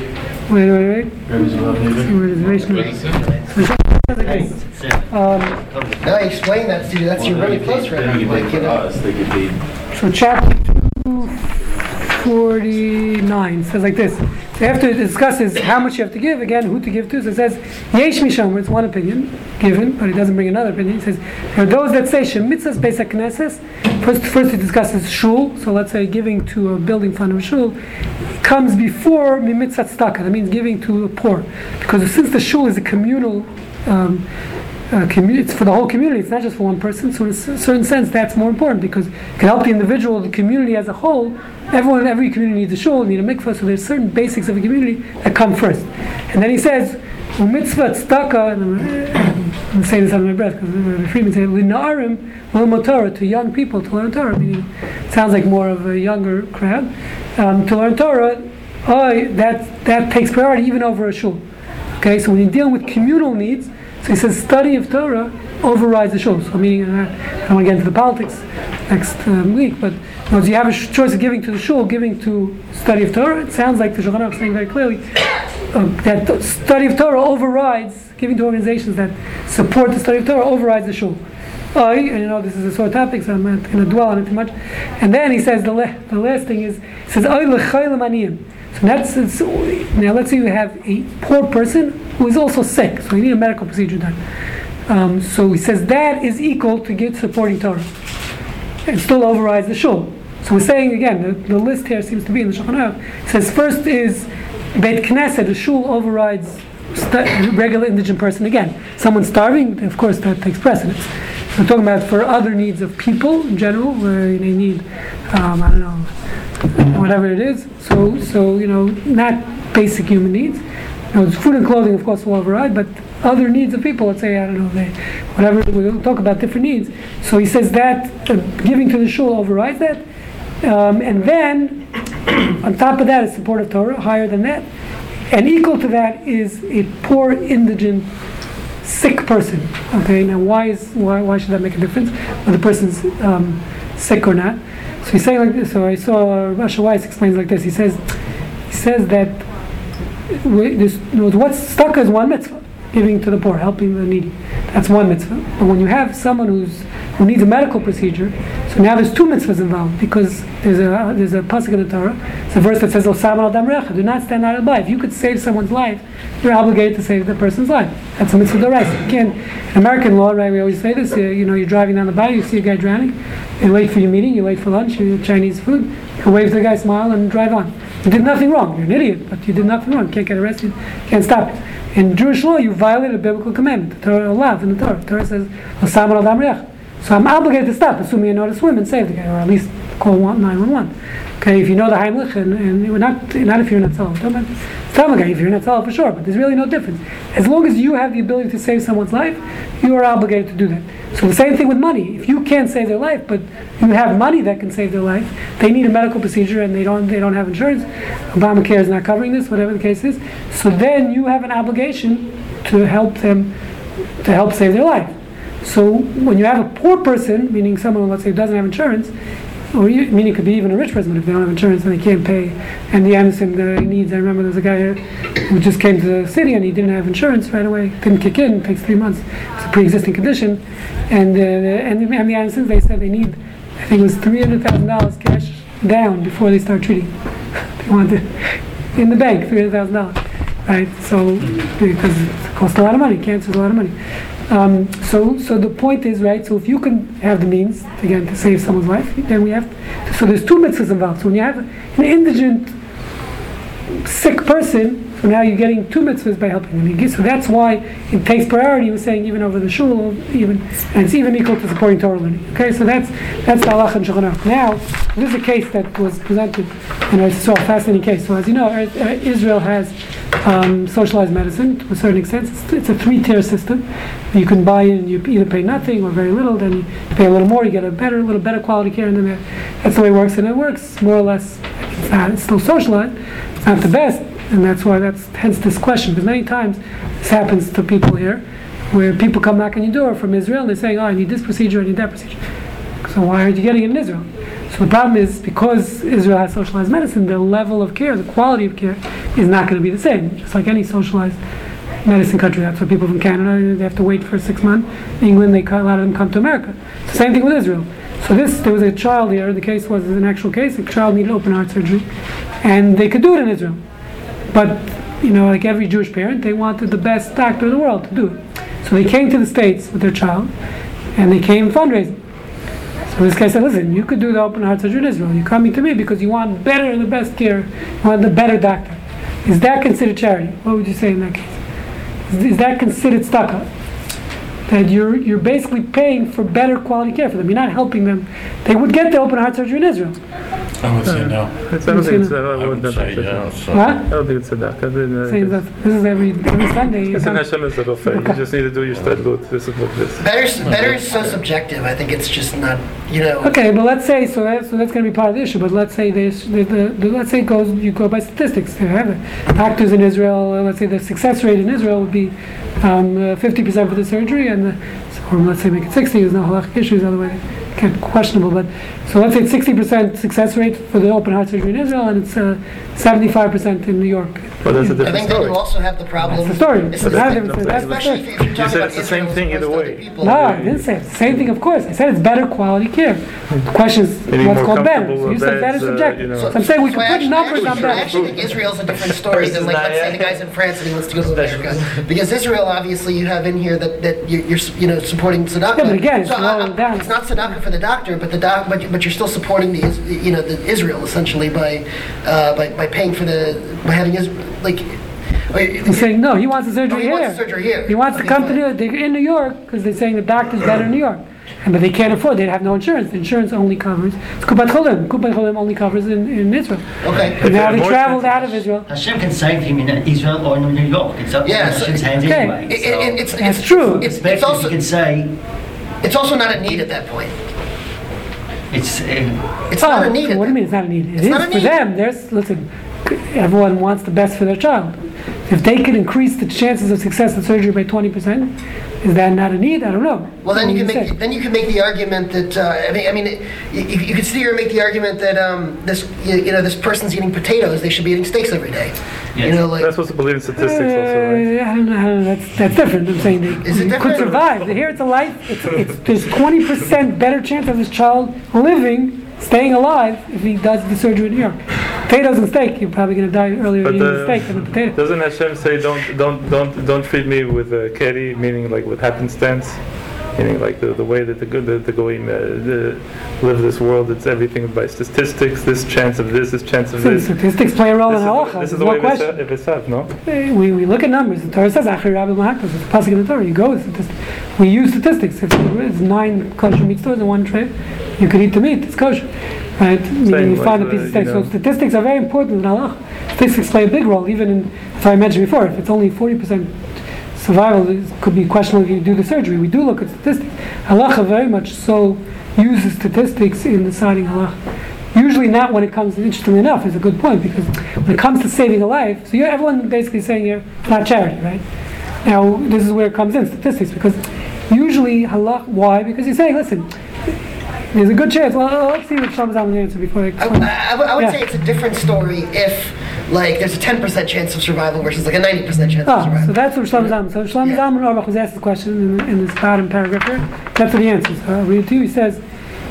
wait, wait. Reservation What is. does it say? Um, Now you explain that to you, that's your really close right now, Mike, you know. So chapter two, 49 says like this. So after it discusses how much you have to give, again, who to give to, so it says, Yesh Misham, it's one opinion given, but it doesn't bring another opinion. It says, there are those that say Shemitzas Beis HaKnesses. First, first it discusses Shul, so let's say giving to a building fund of Shul, comes before Mimitzat Staka, that means giving to the poor. Because since the Shul is a communal um, uh, commu- it's for the whole community. It's not just for one person. So in a certain sense, that's more important because it can help the individual, the community as a whole. Everyone, every community needs a shul, need a mikvah. So there's certain basics of a community that come first. And then he says, "Umitzvah tzedakah." and I'm, saying this under my breath because the Freeman said, "Linarim Torah to young people to learn Torah." Meaning, it sounds like more of a younger crowd um, to learn Torah. Oh, that that takes priority even over a shul. Okay, so when you're dealing with communal needs, so he says study of Torah overrides the shul. So meaning, uh, I don't want to get into the politics next um, week, but you, know, you have a sh- choice of giving to the shul, giving to study of Torah. It sounds like the Shulchan Aruch is saying very clearly uh, that study of Torah overrides giving to organizations that support the study of Torah overrides the shul. I, and you know this is a sore topic, so I'm not going to dwell on it too much. And then he says the, the last thing is he says. So that's it's, now. Let's say you have a poor person who is also sick, so you need a medical procedure done. Um, so he says that is equal to get supporting Torah. It still overrides the shul. So we're saying again, the, the list here seems to be in the Shulchan Aruch. Says first is Beit Knesset, the shul overrides stu- regular indigent person. Again, someone starving, of course, that takes precedence. We're talking about for other needs of people in general, where they need, um, I don't know, whatever it is. So, so you know, not basic human needs. You know, food and clothing, of course, will override, but other needs of people, let's say, I don't know, they, whatever, we'll talk about different needs. So he says that uh, giving to the shul overrides that. Um, and then, on top of that, is support of Torah, higher than that. And equal to that is a poor, indigent, sick person. Okay, now why is why, why should that make a difference whether the person's um, sick or not? So he's saying like this. So I saw uh, Rasha Weiss explains like this. He says he says that what's stuck is one mitzvah, giving to the poor, helping the needy. That's one mitzvah. But when you have someone who's who needs a medical procedure, so now there's two mitzvahs involved because there's a there's a pasuk in the Torah. It's a verse that says, "Osam al recha." Do not stand idle by. If you could save someone's life, you're obligated to save the person's life. That's a mitzvah. You can't. In American law, right? We always say this. You, you know, you're driving down the bayou, you see a guy drowning, you're late for your meeting, you're late for lunch, you eat Chinese food. You wave the guy, smile, and drive on. You did nothing wrong. You're an idiot, but you did nothing wrong. Can't get arrested. Can't stop it. In Jewish law, you violate a biblical commandment. The Torah allowed in the Torah. The Torah says. So I'm obligated to stop, assuming you know to swim and save the guy, or at least call 911. Okay, if you know the Heimlich, and, and not, not if you're not Tzal. Tell guy if you're not Tzal for sure, but there's really no difference. As long as you have the ability to save someone's life, you are obligated to do that. So the same thing with money. If you can't save their life, but you have money that can save their life, they need a medical procedure and they don't, they don't have insurance, Obamacare is not covering this, whatever the case is, so then you have an obligation to help them, to help save their life. So when you have a poor person, meaning someone, let's say, doesn't have insurance, or it could be even a rich person, but if they don't have insurance and they can't pay, and the Anderson the needs. I remember there was a guy who just came to the city and he didn't have insurance right away, didn't kick in, takes three months. It's a pre-existing condition, and uh, and the, and the Andersons they said they need, I think it was three hundred thousand dollars cash down before they start treating. they wanted in the bank three hundred thousand dollars, right? So because it costs a lot of money, cancer is a lot of money. Um, so, so the point is, right? So, if you can have the means again to save someone's life, then we have. So, there's two mitzvahs involved. So, when you have an indigent, sick person, so now you're getting two mitzvahs by helping them. So that's why it takes priority. We're saying even over the shul, even and it's even equal to supporting Torah learning. Okay, so that's that's the halach and Shulchan Now, this is a case that was presented, and I saw a fascinating case. So, as you know, uh, uh, Israel has um, socialized medicine to a certain extent. It's, it's a three-tier system. You can buy in, you either pay nothing or very little, then you pay a little more, you get a better, a little better quality care, and then that's the way it works. And it works more or less. It's, not, it's still socialized. It's not the best, and that's why that's hence this question. Because many times this happens to people here, where people come knock on your door from Israel and they're saying, "Oh, I need this procedure, I need that procedure." So why aren't you getting it in Israel? So the problem is because Israel has socialized medicine, the level of care, the quality of care, is not going to be the same. Just like any socialized medicine country, that's why people from Canada they have to wait for six months. England, they a lot of them come to America. The same thing with Israel. So this, there was a child here, the case was an actual case, a child needed open heart surgery, and they could do it in Israel. But, you know, like every Jewish parent, they wanted the best doctor in the world to do it. So they came to the States with their child, and they came fundraising. So this guy said, listen, you could do the open heart surgery in Israel. You're coming to me because you want better, the best care, you want the better doctor. Is that considered charity? What would you say in that case? Is, that considered tzedakah? That you're, you're basically paying for better quality care for them. You're not helping them. They would get the open heart surgery in Israel. I would say no. It's, I don't think it's, I I wouldn't would say think yes. What? I don't think it's tzedakah. I think, Saying uh, that this is every, every Sunday. you It's an come- Hashem is a. You just need to do your stadlut. This is what this. Better, better is so subjective. I think it's just not, you know. Okay, but let's say so. That, so that's going to be part of the issue. But let's say this, the, the, the, let's say it goes you go by statistics. They have it. Doctors in Israel. uh, Let's say the success rate in Israel would be um, uh, fifty percent for the surgery, and the, or let's say make it sixty. There's no halachic issues otherwise. Can't questionable, but so let's say it's sixty percent success rate for the open heart surgery in Israel, and it's uh, seventy-five percent in New York. But that's a I different I think then story. you also have the problem. That's the story. It's But the- that's different. That's the Especially story. if you're talking said it's the same thing either way. No, I didn't say it. It's the same thing, of course. I said it's better quality care. The question is Meaning what's more called better. So you said beds, better is uh, subjective. you know. So I'm saying we So can I put numbers I on actually, I actually think Israel's a different story than like let's say the guys in France and he wants to go to America. Because Israel, obviously, you have in here that, that you- you're you know supporting tzedakah. Yeah, but again, it's so I- down. It's not tzedakah for the doctor, but the doc, but, you- but you're still supporting the you know the Israel essentially by uh, by by paying for the by having his like. He's saying no. He wants the surgery Oh, he here. wants the surgery here. He wants to Okay, come to fine. New, in New York because they're saying the doctor's better in New York. And, but they can't afford. They have no insurance. The insurance only covers it's Kupat Cholim. Kupat Cholim only covers in, in Israel. Okay. And now they more traveled out of Israel. Hashem can save him in Israel or in New York. It's up Yeah, to so- Hashem's hands okay. anyway. It- so- it- it's, That's it's true. It's, it's also you can say it's also not a need at that point. It's. Uh, It's not a Oh, need. what do you mean it's not a need? It It's is not a for need. them. There's listen. Everyone wants the best for their child. If they could increase the chances of success in surgery by 20%, is that not a need? I don't know. Well, then What you do can make say? then you can make the argument that uh, I mean I mean it, you, you could sit here and make the argument that um, this you, you know this person's eating potatoes they should be eating steaks every day. You know like That's supposed to believe in statistics also, right? Uh, I don't know. I don't know. That's, that's different. I'm saying they, Is it you could different? survive. Here it's a life. It's, it's, there's 20% better chance of this child living, staying alive, if he does the surgery in New York. Potatoes and steak, you're probably going to die earlier But eating the- the steak than the potato. Doesn't Hashem say don't don't don't don't treat me with uh, keri, meaning like with happenstance, meaning like the, the way that the good the, the goyim uh, the, live this world, it's everything by statistics. This chance of this, this chance of So this. This statistics play a role in halacha. the- this is the no way question. if it's have no. Eh, We, we look at numbers. The Torah says, Achir Rabbi Mahakos. It's pasuk in the Torah. You go with statistics. We use statistics. If it's nine kosher meat stores in one trip, you could eat the meat. It's kosher. Right? Meaning you like find a piece of you steak. So statistics are very important in halacha. Statistics play a big role. Even in, if I mentioned before, if it's only 40% survival, it could be questionable if you do the surgery. We do look at statistics. Halacha very much so uses statistics in deciding halacha. Usually not when it comes, interestingly enough, is a good point because when it comes to saving a life, so you're, everyone basically saying here, it's not charity, right? Now, this is where it comes in, statistics, because usually halach, why? Because you're saying, listen, there's a good chance, well, let's see what Shlomo Zalman answer before I I, explain. I, I would- I would Yeah. say it's a different story if like there's a 10% chance of survival versus like a 90% chance of Oh, so that's what Shlomo Zalman. So Shlomo Yeah. Zalman Auerbach was asked the question in, in this bottom paragraph here. That's what he answers. I'll read it to you. He says,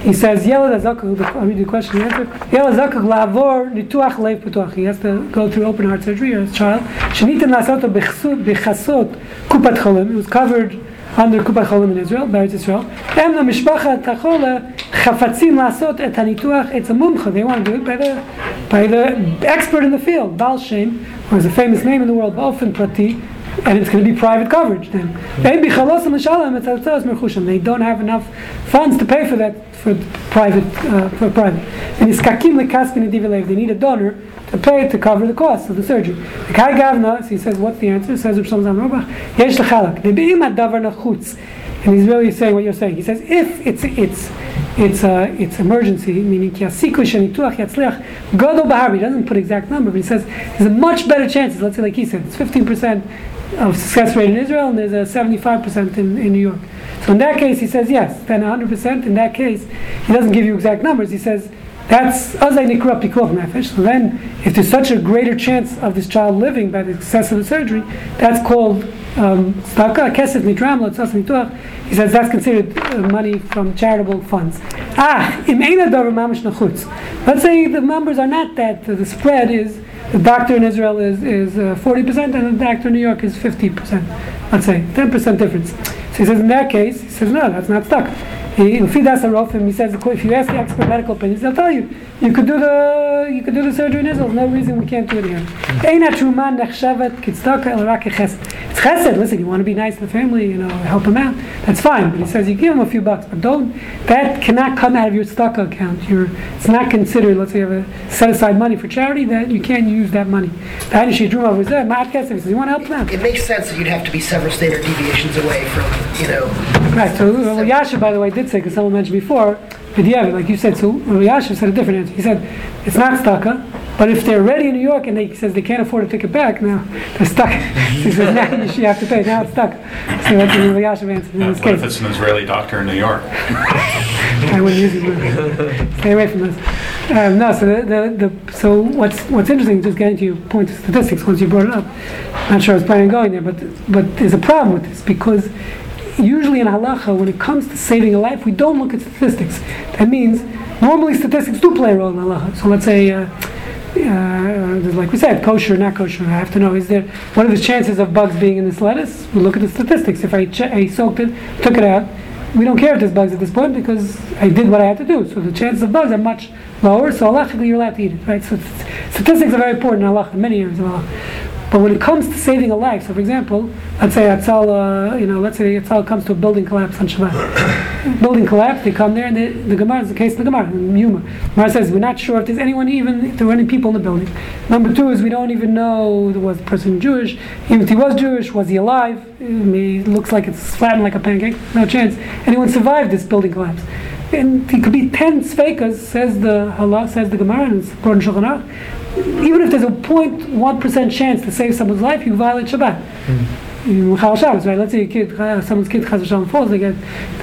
he says, I'll read the question and answer. Yelad Azakah lavor nituach lev putuach. He has to go through open heart surgery as a child. Shenitin lasoto bechasot kupat cholim. It was covered under kupat cholim in Israel, Beretz Israel. Em la mishpacha tachola chafatzim lasot et hanituach. It's a mumcha. They want to do it by the, by the expert in the field, Baal Shem, who has a famous name in the world, Baofen Prati, and it's going to be private coverage then. They don't have enough funds to pay for that for private uh, for private. And They need a donor to pay to cover the cost of the surgery. The Kai Gavna, he says, what's the answer? He Says. And he's really saying what you're saying. He says, if it's it's it's uh, it's emergency, meaning bahar. He doesn't put exact number, but he says there's a much better chances. Let's say, like he said, it's 15 percent of success rate in Israel, and there's a 75 percent in, in New York. So in that case, he says yes, then 100 percent. In that case, he doesn't give you exact numbers. He says that's azay nikra pikuach nefesh. So then, if there's such a greater chance of this child living by the success of the surgery, that's called um, tzedakah, kesef mitram, lotzas mituach, he says that's considered uh, money from charitable funds. Ah, im ein adavar mamash nachutz. Let's say the numbers are not that, the spread is, the doctor in Israel is, is uh, 40% and the doctor in New York is 50%. Let's say, 10% difference. So he says in that case, he says no, that's not stuck. He, if he does a rofim, he says if you ask the expert medical opinions, they'll tell you you could do the you could do the surgery in Israel. There's no reason we can't do it here. Hmm. Ein atruman nechshavet kitzdaka el rak chesed. It's chesed. Listen, you want to be nice to the family, you know, help them out. That's fine. But he says you give them a few bucks, but don't. That cannot come out of your tzedakah account. You're, it's not considered. Let's say you have a set aside money for charity. That you can't use that money. That is Shidruma was there. Mat kesed. He says you want to help them out. It makes sense that you'd have to be several standard deviations away from, you know, Right. So uh, Yasha, by the way, did say because someone mentioned before, Vidyavi, like you said. So Yasha said a different answer. He said it's not staka, but if they're ready in New York and they he says they can't afford to take it back, now they're stuck. he says now you should have to pay. Now it's stuck. So that's the answer in this What if it's an Israeli doctor in New York? I wouldn't use it. Stay away from this. Um, no. So the, the, the so what's what's interesting, just getting to your point of statistics once you brought it up. I'm Not sure I was planning on going there, but but there's a problem with this because usually in halacha, when it comes to saving a life, we don't look at statistics. That means normally statistics do play a role in halacha. So let's say, uh, uh, like we said, kosher, not kosher. I have to know is there what are the chances of bugs being in this lettuce? We look at the statistics. If I, che- I soaked it, took it out, we don't care if there's bugs at this point because I did what I had to do. So the chances of bugs are much lower. So halachically, you're allowed to eat it, right? So statistics are very important in halacha, in many areas of. But when it comes to saving a life, so for example, let's say Atzal, uh, you know, let's say Atzal comes to a building collapse on Shabbat. building collapse, they come there, and they, the Gemara is the case of the Gemara, Yoma. Gemara says we're not sure if there's anyone even, if there were any people in the building. Number two is we don't even know there was the person Jewish. Even if he was Jewish, was he alive? I mean, He looks like it's flattened like a pancake. No chance. Anyone survived this building collapse? And he could be ten sfekas, says the Allah, says the Gemara, and it's brought in Shulchan. Even if there's a 0.1 percent chance to save someone's life, you violate Shabbat. In Chal Shabbos, right? Let's say a kid, uh, someone's kid Chaz V'Shalom falls, they get,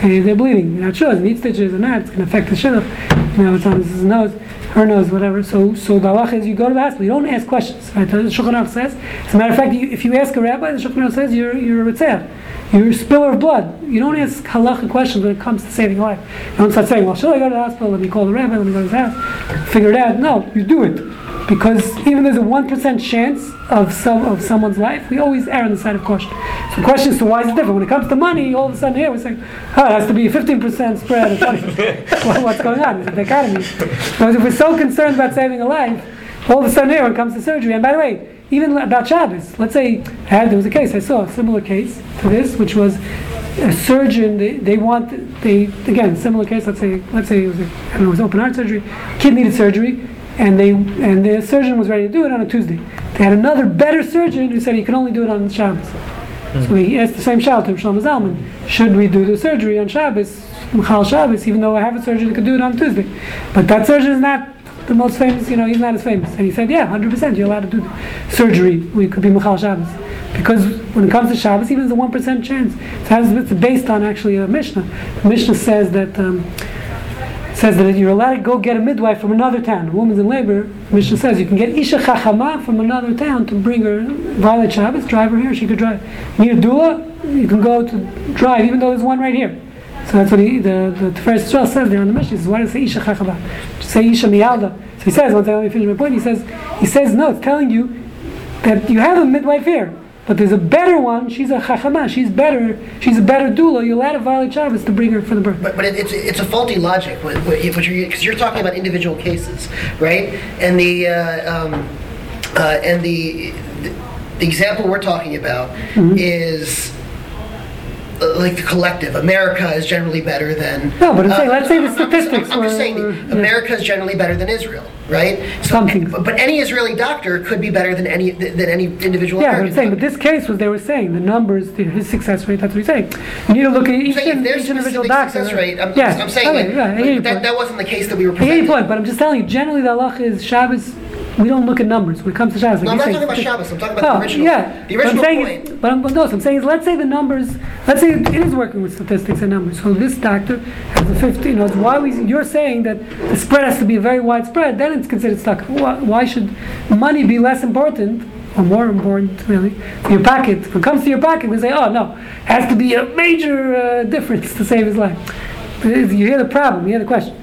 they, they're bleeding. You're not sure, it needs stitches or not. It's going to affect the shidduch. You know, it's on his nose, her nose, whatever. So, so the halach is you go to the hospital. You don't ask questions. Right? The Shulchan Aruch says. As a matter of fact, you, if you ask a rabbi, the Shulchan Aruch says you're you're a ritzah. You're a spiller of blood. You don't ask halacha questions when it comes to saving life. You don't start saying, well, should I go to the hospital? Let me call the rabbi. Let me go to his house. Figure it out. No, you do it. Because even there's a 1% chance of some of someone's life, we always err on the side of caution. So the question is, so why is it different? When it comes to money, all of a sudden here we're saying, oh, it has to be a 15% spread. Well, What's going on? It the economy? Because if we're so concerned about saving a life, all of a sudden here when it comes to surgery, and by the way, even about Shabbos, let's say had, there was a case, I saw a similar case to this, which was a surgeon, they, they want, they, again, similar case, let's say, let's say it was, a, I don't know, it was open heart surgery, kid needed surgery, and they, and the surgeon was ready to do it on a Tuesday. They had another better surgeon who said he could only do it on Shabbos. So he asked the same child to Shlomo Zalman, should we do the surgery on Shabbos, Michal Shabbos, even though I have a surgeon that could do it on Tuesday? But that surgeon is not the most famous, you know, he's not as famous. And he said, yeah, 100%, you're allowed to do surgery. We could be Michal Shabbos. Because when it comes to Shabbos, even the 1% chance. It's based on actually a Mishnah. The Mishnah says that, um, says that you're allowed to go get a midwife from another town. A woman's in labor. Mishnah says you can get Isha Chachama from another town to bring her, Violet Shabbos, drive her here. She could drive. Need a doula, you can go to drive, even though there's one right here. So that's what he, the, the Tiferes Yisrael says there on the Mishnah. He says, why does it say Isha Chachama? Say Isha Miyalda. So he says, once I finish my point, he says, he says, no, it's telling you that you have a midwife here. But there's a better one. She's a chachama. She's better. She's a better doula. You'll add a Violet Shabbos to bring her for the birth. But, but it, it's it's a faulty logic because you're, you're talking about individual cases, right? And the uh, um, uh, and the, the example we're talking about Mm-hmm. is like the collective. America is generally better than. No, but I'm saying, uh, let's say the I'm- I'm just- statistics I'm, just saying, were- that America is generally better than Israel, right? So, Something. But, any Israeli doctor could be better than any than any individual Yeah, but I'm American. saying, but doctor. this case was they were saying the numbers, the, his success rate. That's what he's saying. You need to look at each, each individual doctor. success rate, I'm, yeah, I'm saying okay, like, yeah, I hear that, that wasn't the case that we were I your point, but I'm just telling you. Generally, the halacha is Shabbos. We don't look at numbers when it comes to Shabbos. No, I'm not you talking about Shabbos. I'm talking about Oh, the original. Yeah, The What I'm original saying point. But I'm, but no, so I'm saying is, let's say the numbers. Let's say it is working with statistics and numbers. So this doctor has a 50. You know, why we. You're saying that the spread has to be very widespread. Then it's considered stuck. Why, why should money be less important? or more important, really, for your pocket. If it comes to your pocket, we say, oh no, has to be a major uh, difference to save his life. You hear the problem, you hear the question.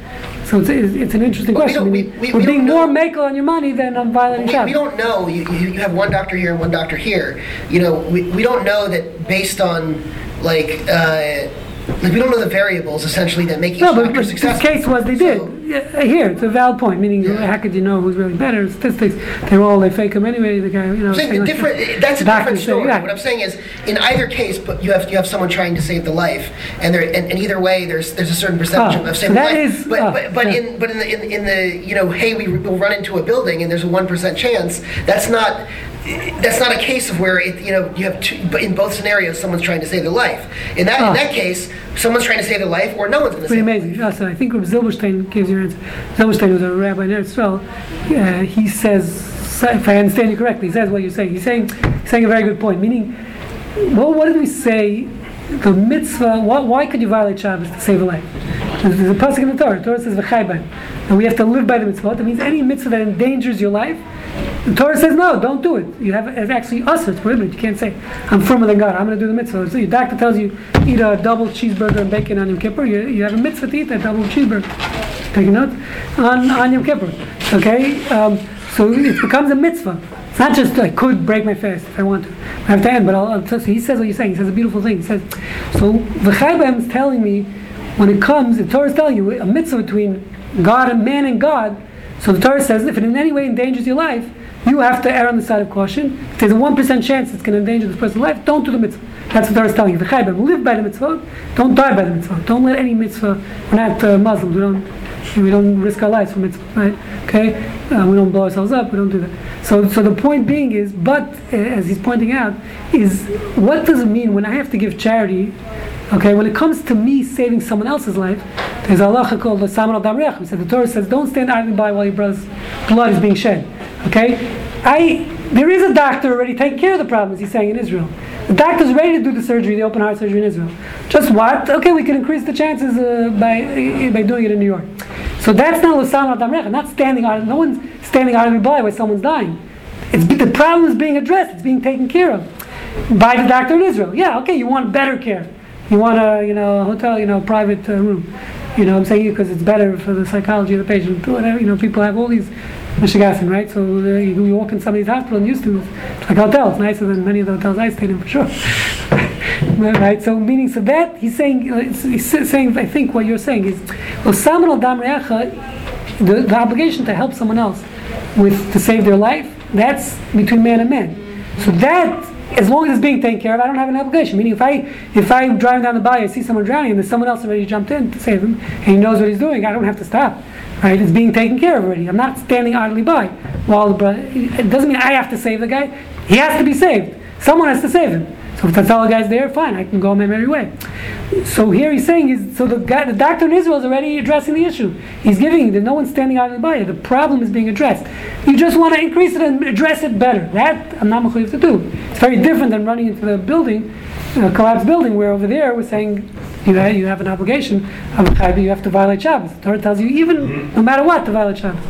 So it's, it's, an interesting Well, question. meaning we- we- we're we being more makel on your money than on violating We, we don't know. You, you, you have one doctor here and one doctor here. You know, we, we don't know that based on like uh, like we don't know the variables essentially that make each No, but, but successful. case was they So- did. Yeah, here, it's a valid point. Meaning, Yeah. how could you know who's really better? Statistics, they're all they fake them anyway. The guy, you know, saying the like- That's a different say, story. yeah. What I'm saying is, in either case, but you have you have someone trying to save the life, and there and, and either way, there's there's a certain percentage Ah, of so saving that life. is- but ah, but, but in but in the in, in the you know, hey, we will run into a building and there's a one percent chance. That's not. That's not a case of where it, you know you have two, but in both scenarios someone's trying to save their life. In that in that case, someone's trying to save their life, or no one's going to Pretty save. amazing. Yes, I think Zilberstein gives your answer. Zilberstein was a rabbi in Israel. Uh, he says, if I understand you correctly, he says what you're saying. He's saying, he's saying a very good point. Meaning, well, what did we say? The mitzvah. Why, why could you violate Shabbos to save a life? There's there's a pasuk in the Torah. The Torah says v'chayban, and we have to live by the mitzvah. That means any mitzvah that endangers your life. The Torah says no, don't do it. You have it's actually us. It's prohibited. You can't say I'm firmer than God. I'm going to do the mitzvah. So your doctor tells you eat a double cheeseburger and bacon on Yom Kippur. You, you have a mitzvah to eat that double cheeseburger. Take a note on on Yom Kippur. Okay, um, so it becomes a mitzvah. It's not just I could break my fast if I want to. I have to end, but I'll, I'll so he says what you're saying. He says a beautiful thing. He says, so V'chaybem is telling me when it comes, the Torah is telling you a mitzvah between God and man and God. So the Torah says if it in any way endangers your life, you have to err on the side of caution. If there's a one percent chance it's going to endanger this person's life, don't do the mitzvah. That's what Torah is telling you. Live by the mitzvah. Don't die by the mitzvah. Don't let any mitzvah. We're not uh, Muslims. We don't. We don't risk our lives for mitzvah, right? Okay, uh, we don't blow ourselves up. We don't do that. So, so the point being is, but uh, as he's pointing out, is what does it mean when I have to give charity? Okay, when it comes to me saving someone else's life, there's a halacha called the Saman al Damrech. The Torah says, don't stand idly by while your brother's blood is being shed. Okay, I there is a doctor already taking care of the problems. He's saying in Israel. The doctor's ready to do the surgery, the open heart surgery in Israel. Just what? Okay, we can increase the chances uh, by uh, by doing it in New York. So that's not Lasam al Damrech. Not standing out. No one's standing idly by while someone's dying. It's the problem is being addressed. It's being taken care of by the doctor in Israel. Yeah, okay. You want better care. You want a you know hotel, you know, private uh, room. You know, I'm saying because it's better for the psychology of the patient. Whatever. You know, people have all these Michigassen, right? So uh, you, you walk in somebody's hospital and used to like hotel. It's nicer than many of the hotels I stayed in for sure. right? So meaning, so that he's saying, uh, he's saying, I think what you're saying is, well, Saman al Dam the, the obligation to help someone else with to save their life, that's between man and man. So that, as long as it's being taken care of, I don't have an obligation. Meaning, if I if I'm driving down the bay, and I see someone drowning, and there's someone else already jumped in to save him, and he knows what he's doing, I don't have to stop. Right? It's being taken care of already. I'm not standing idly by while the brother. It doesn't mean I have to save the guy. He has to be saved. Someone has to save him. So if that's all the guy's there, fine. I can go my merry way. So here he's saying is so the guy, the doctor in Israel is already addressing the issue. He's giving there's no one's standing idly by. The problem is being addressed. You just want to increase it and address it better. That I'm not mechuyev to do. It's very different than running into the building, a collapsed building, where over there we're saying you have, you have an obligation of a chayv, you have to violate Shabbos. The Torah tells you even mm-hmm. no matter what to violate Shabbos.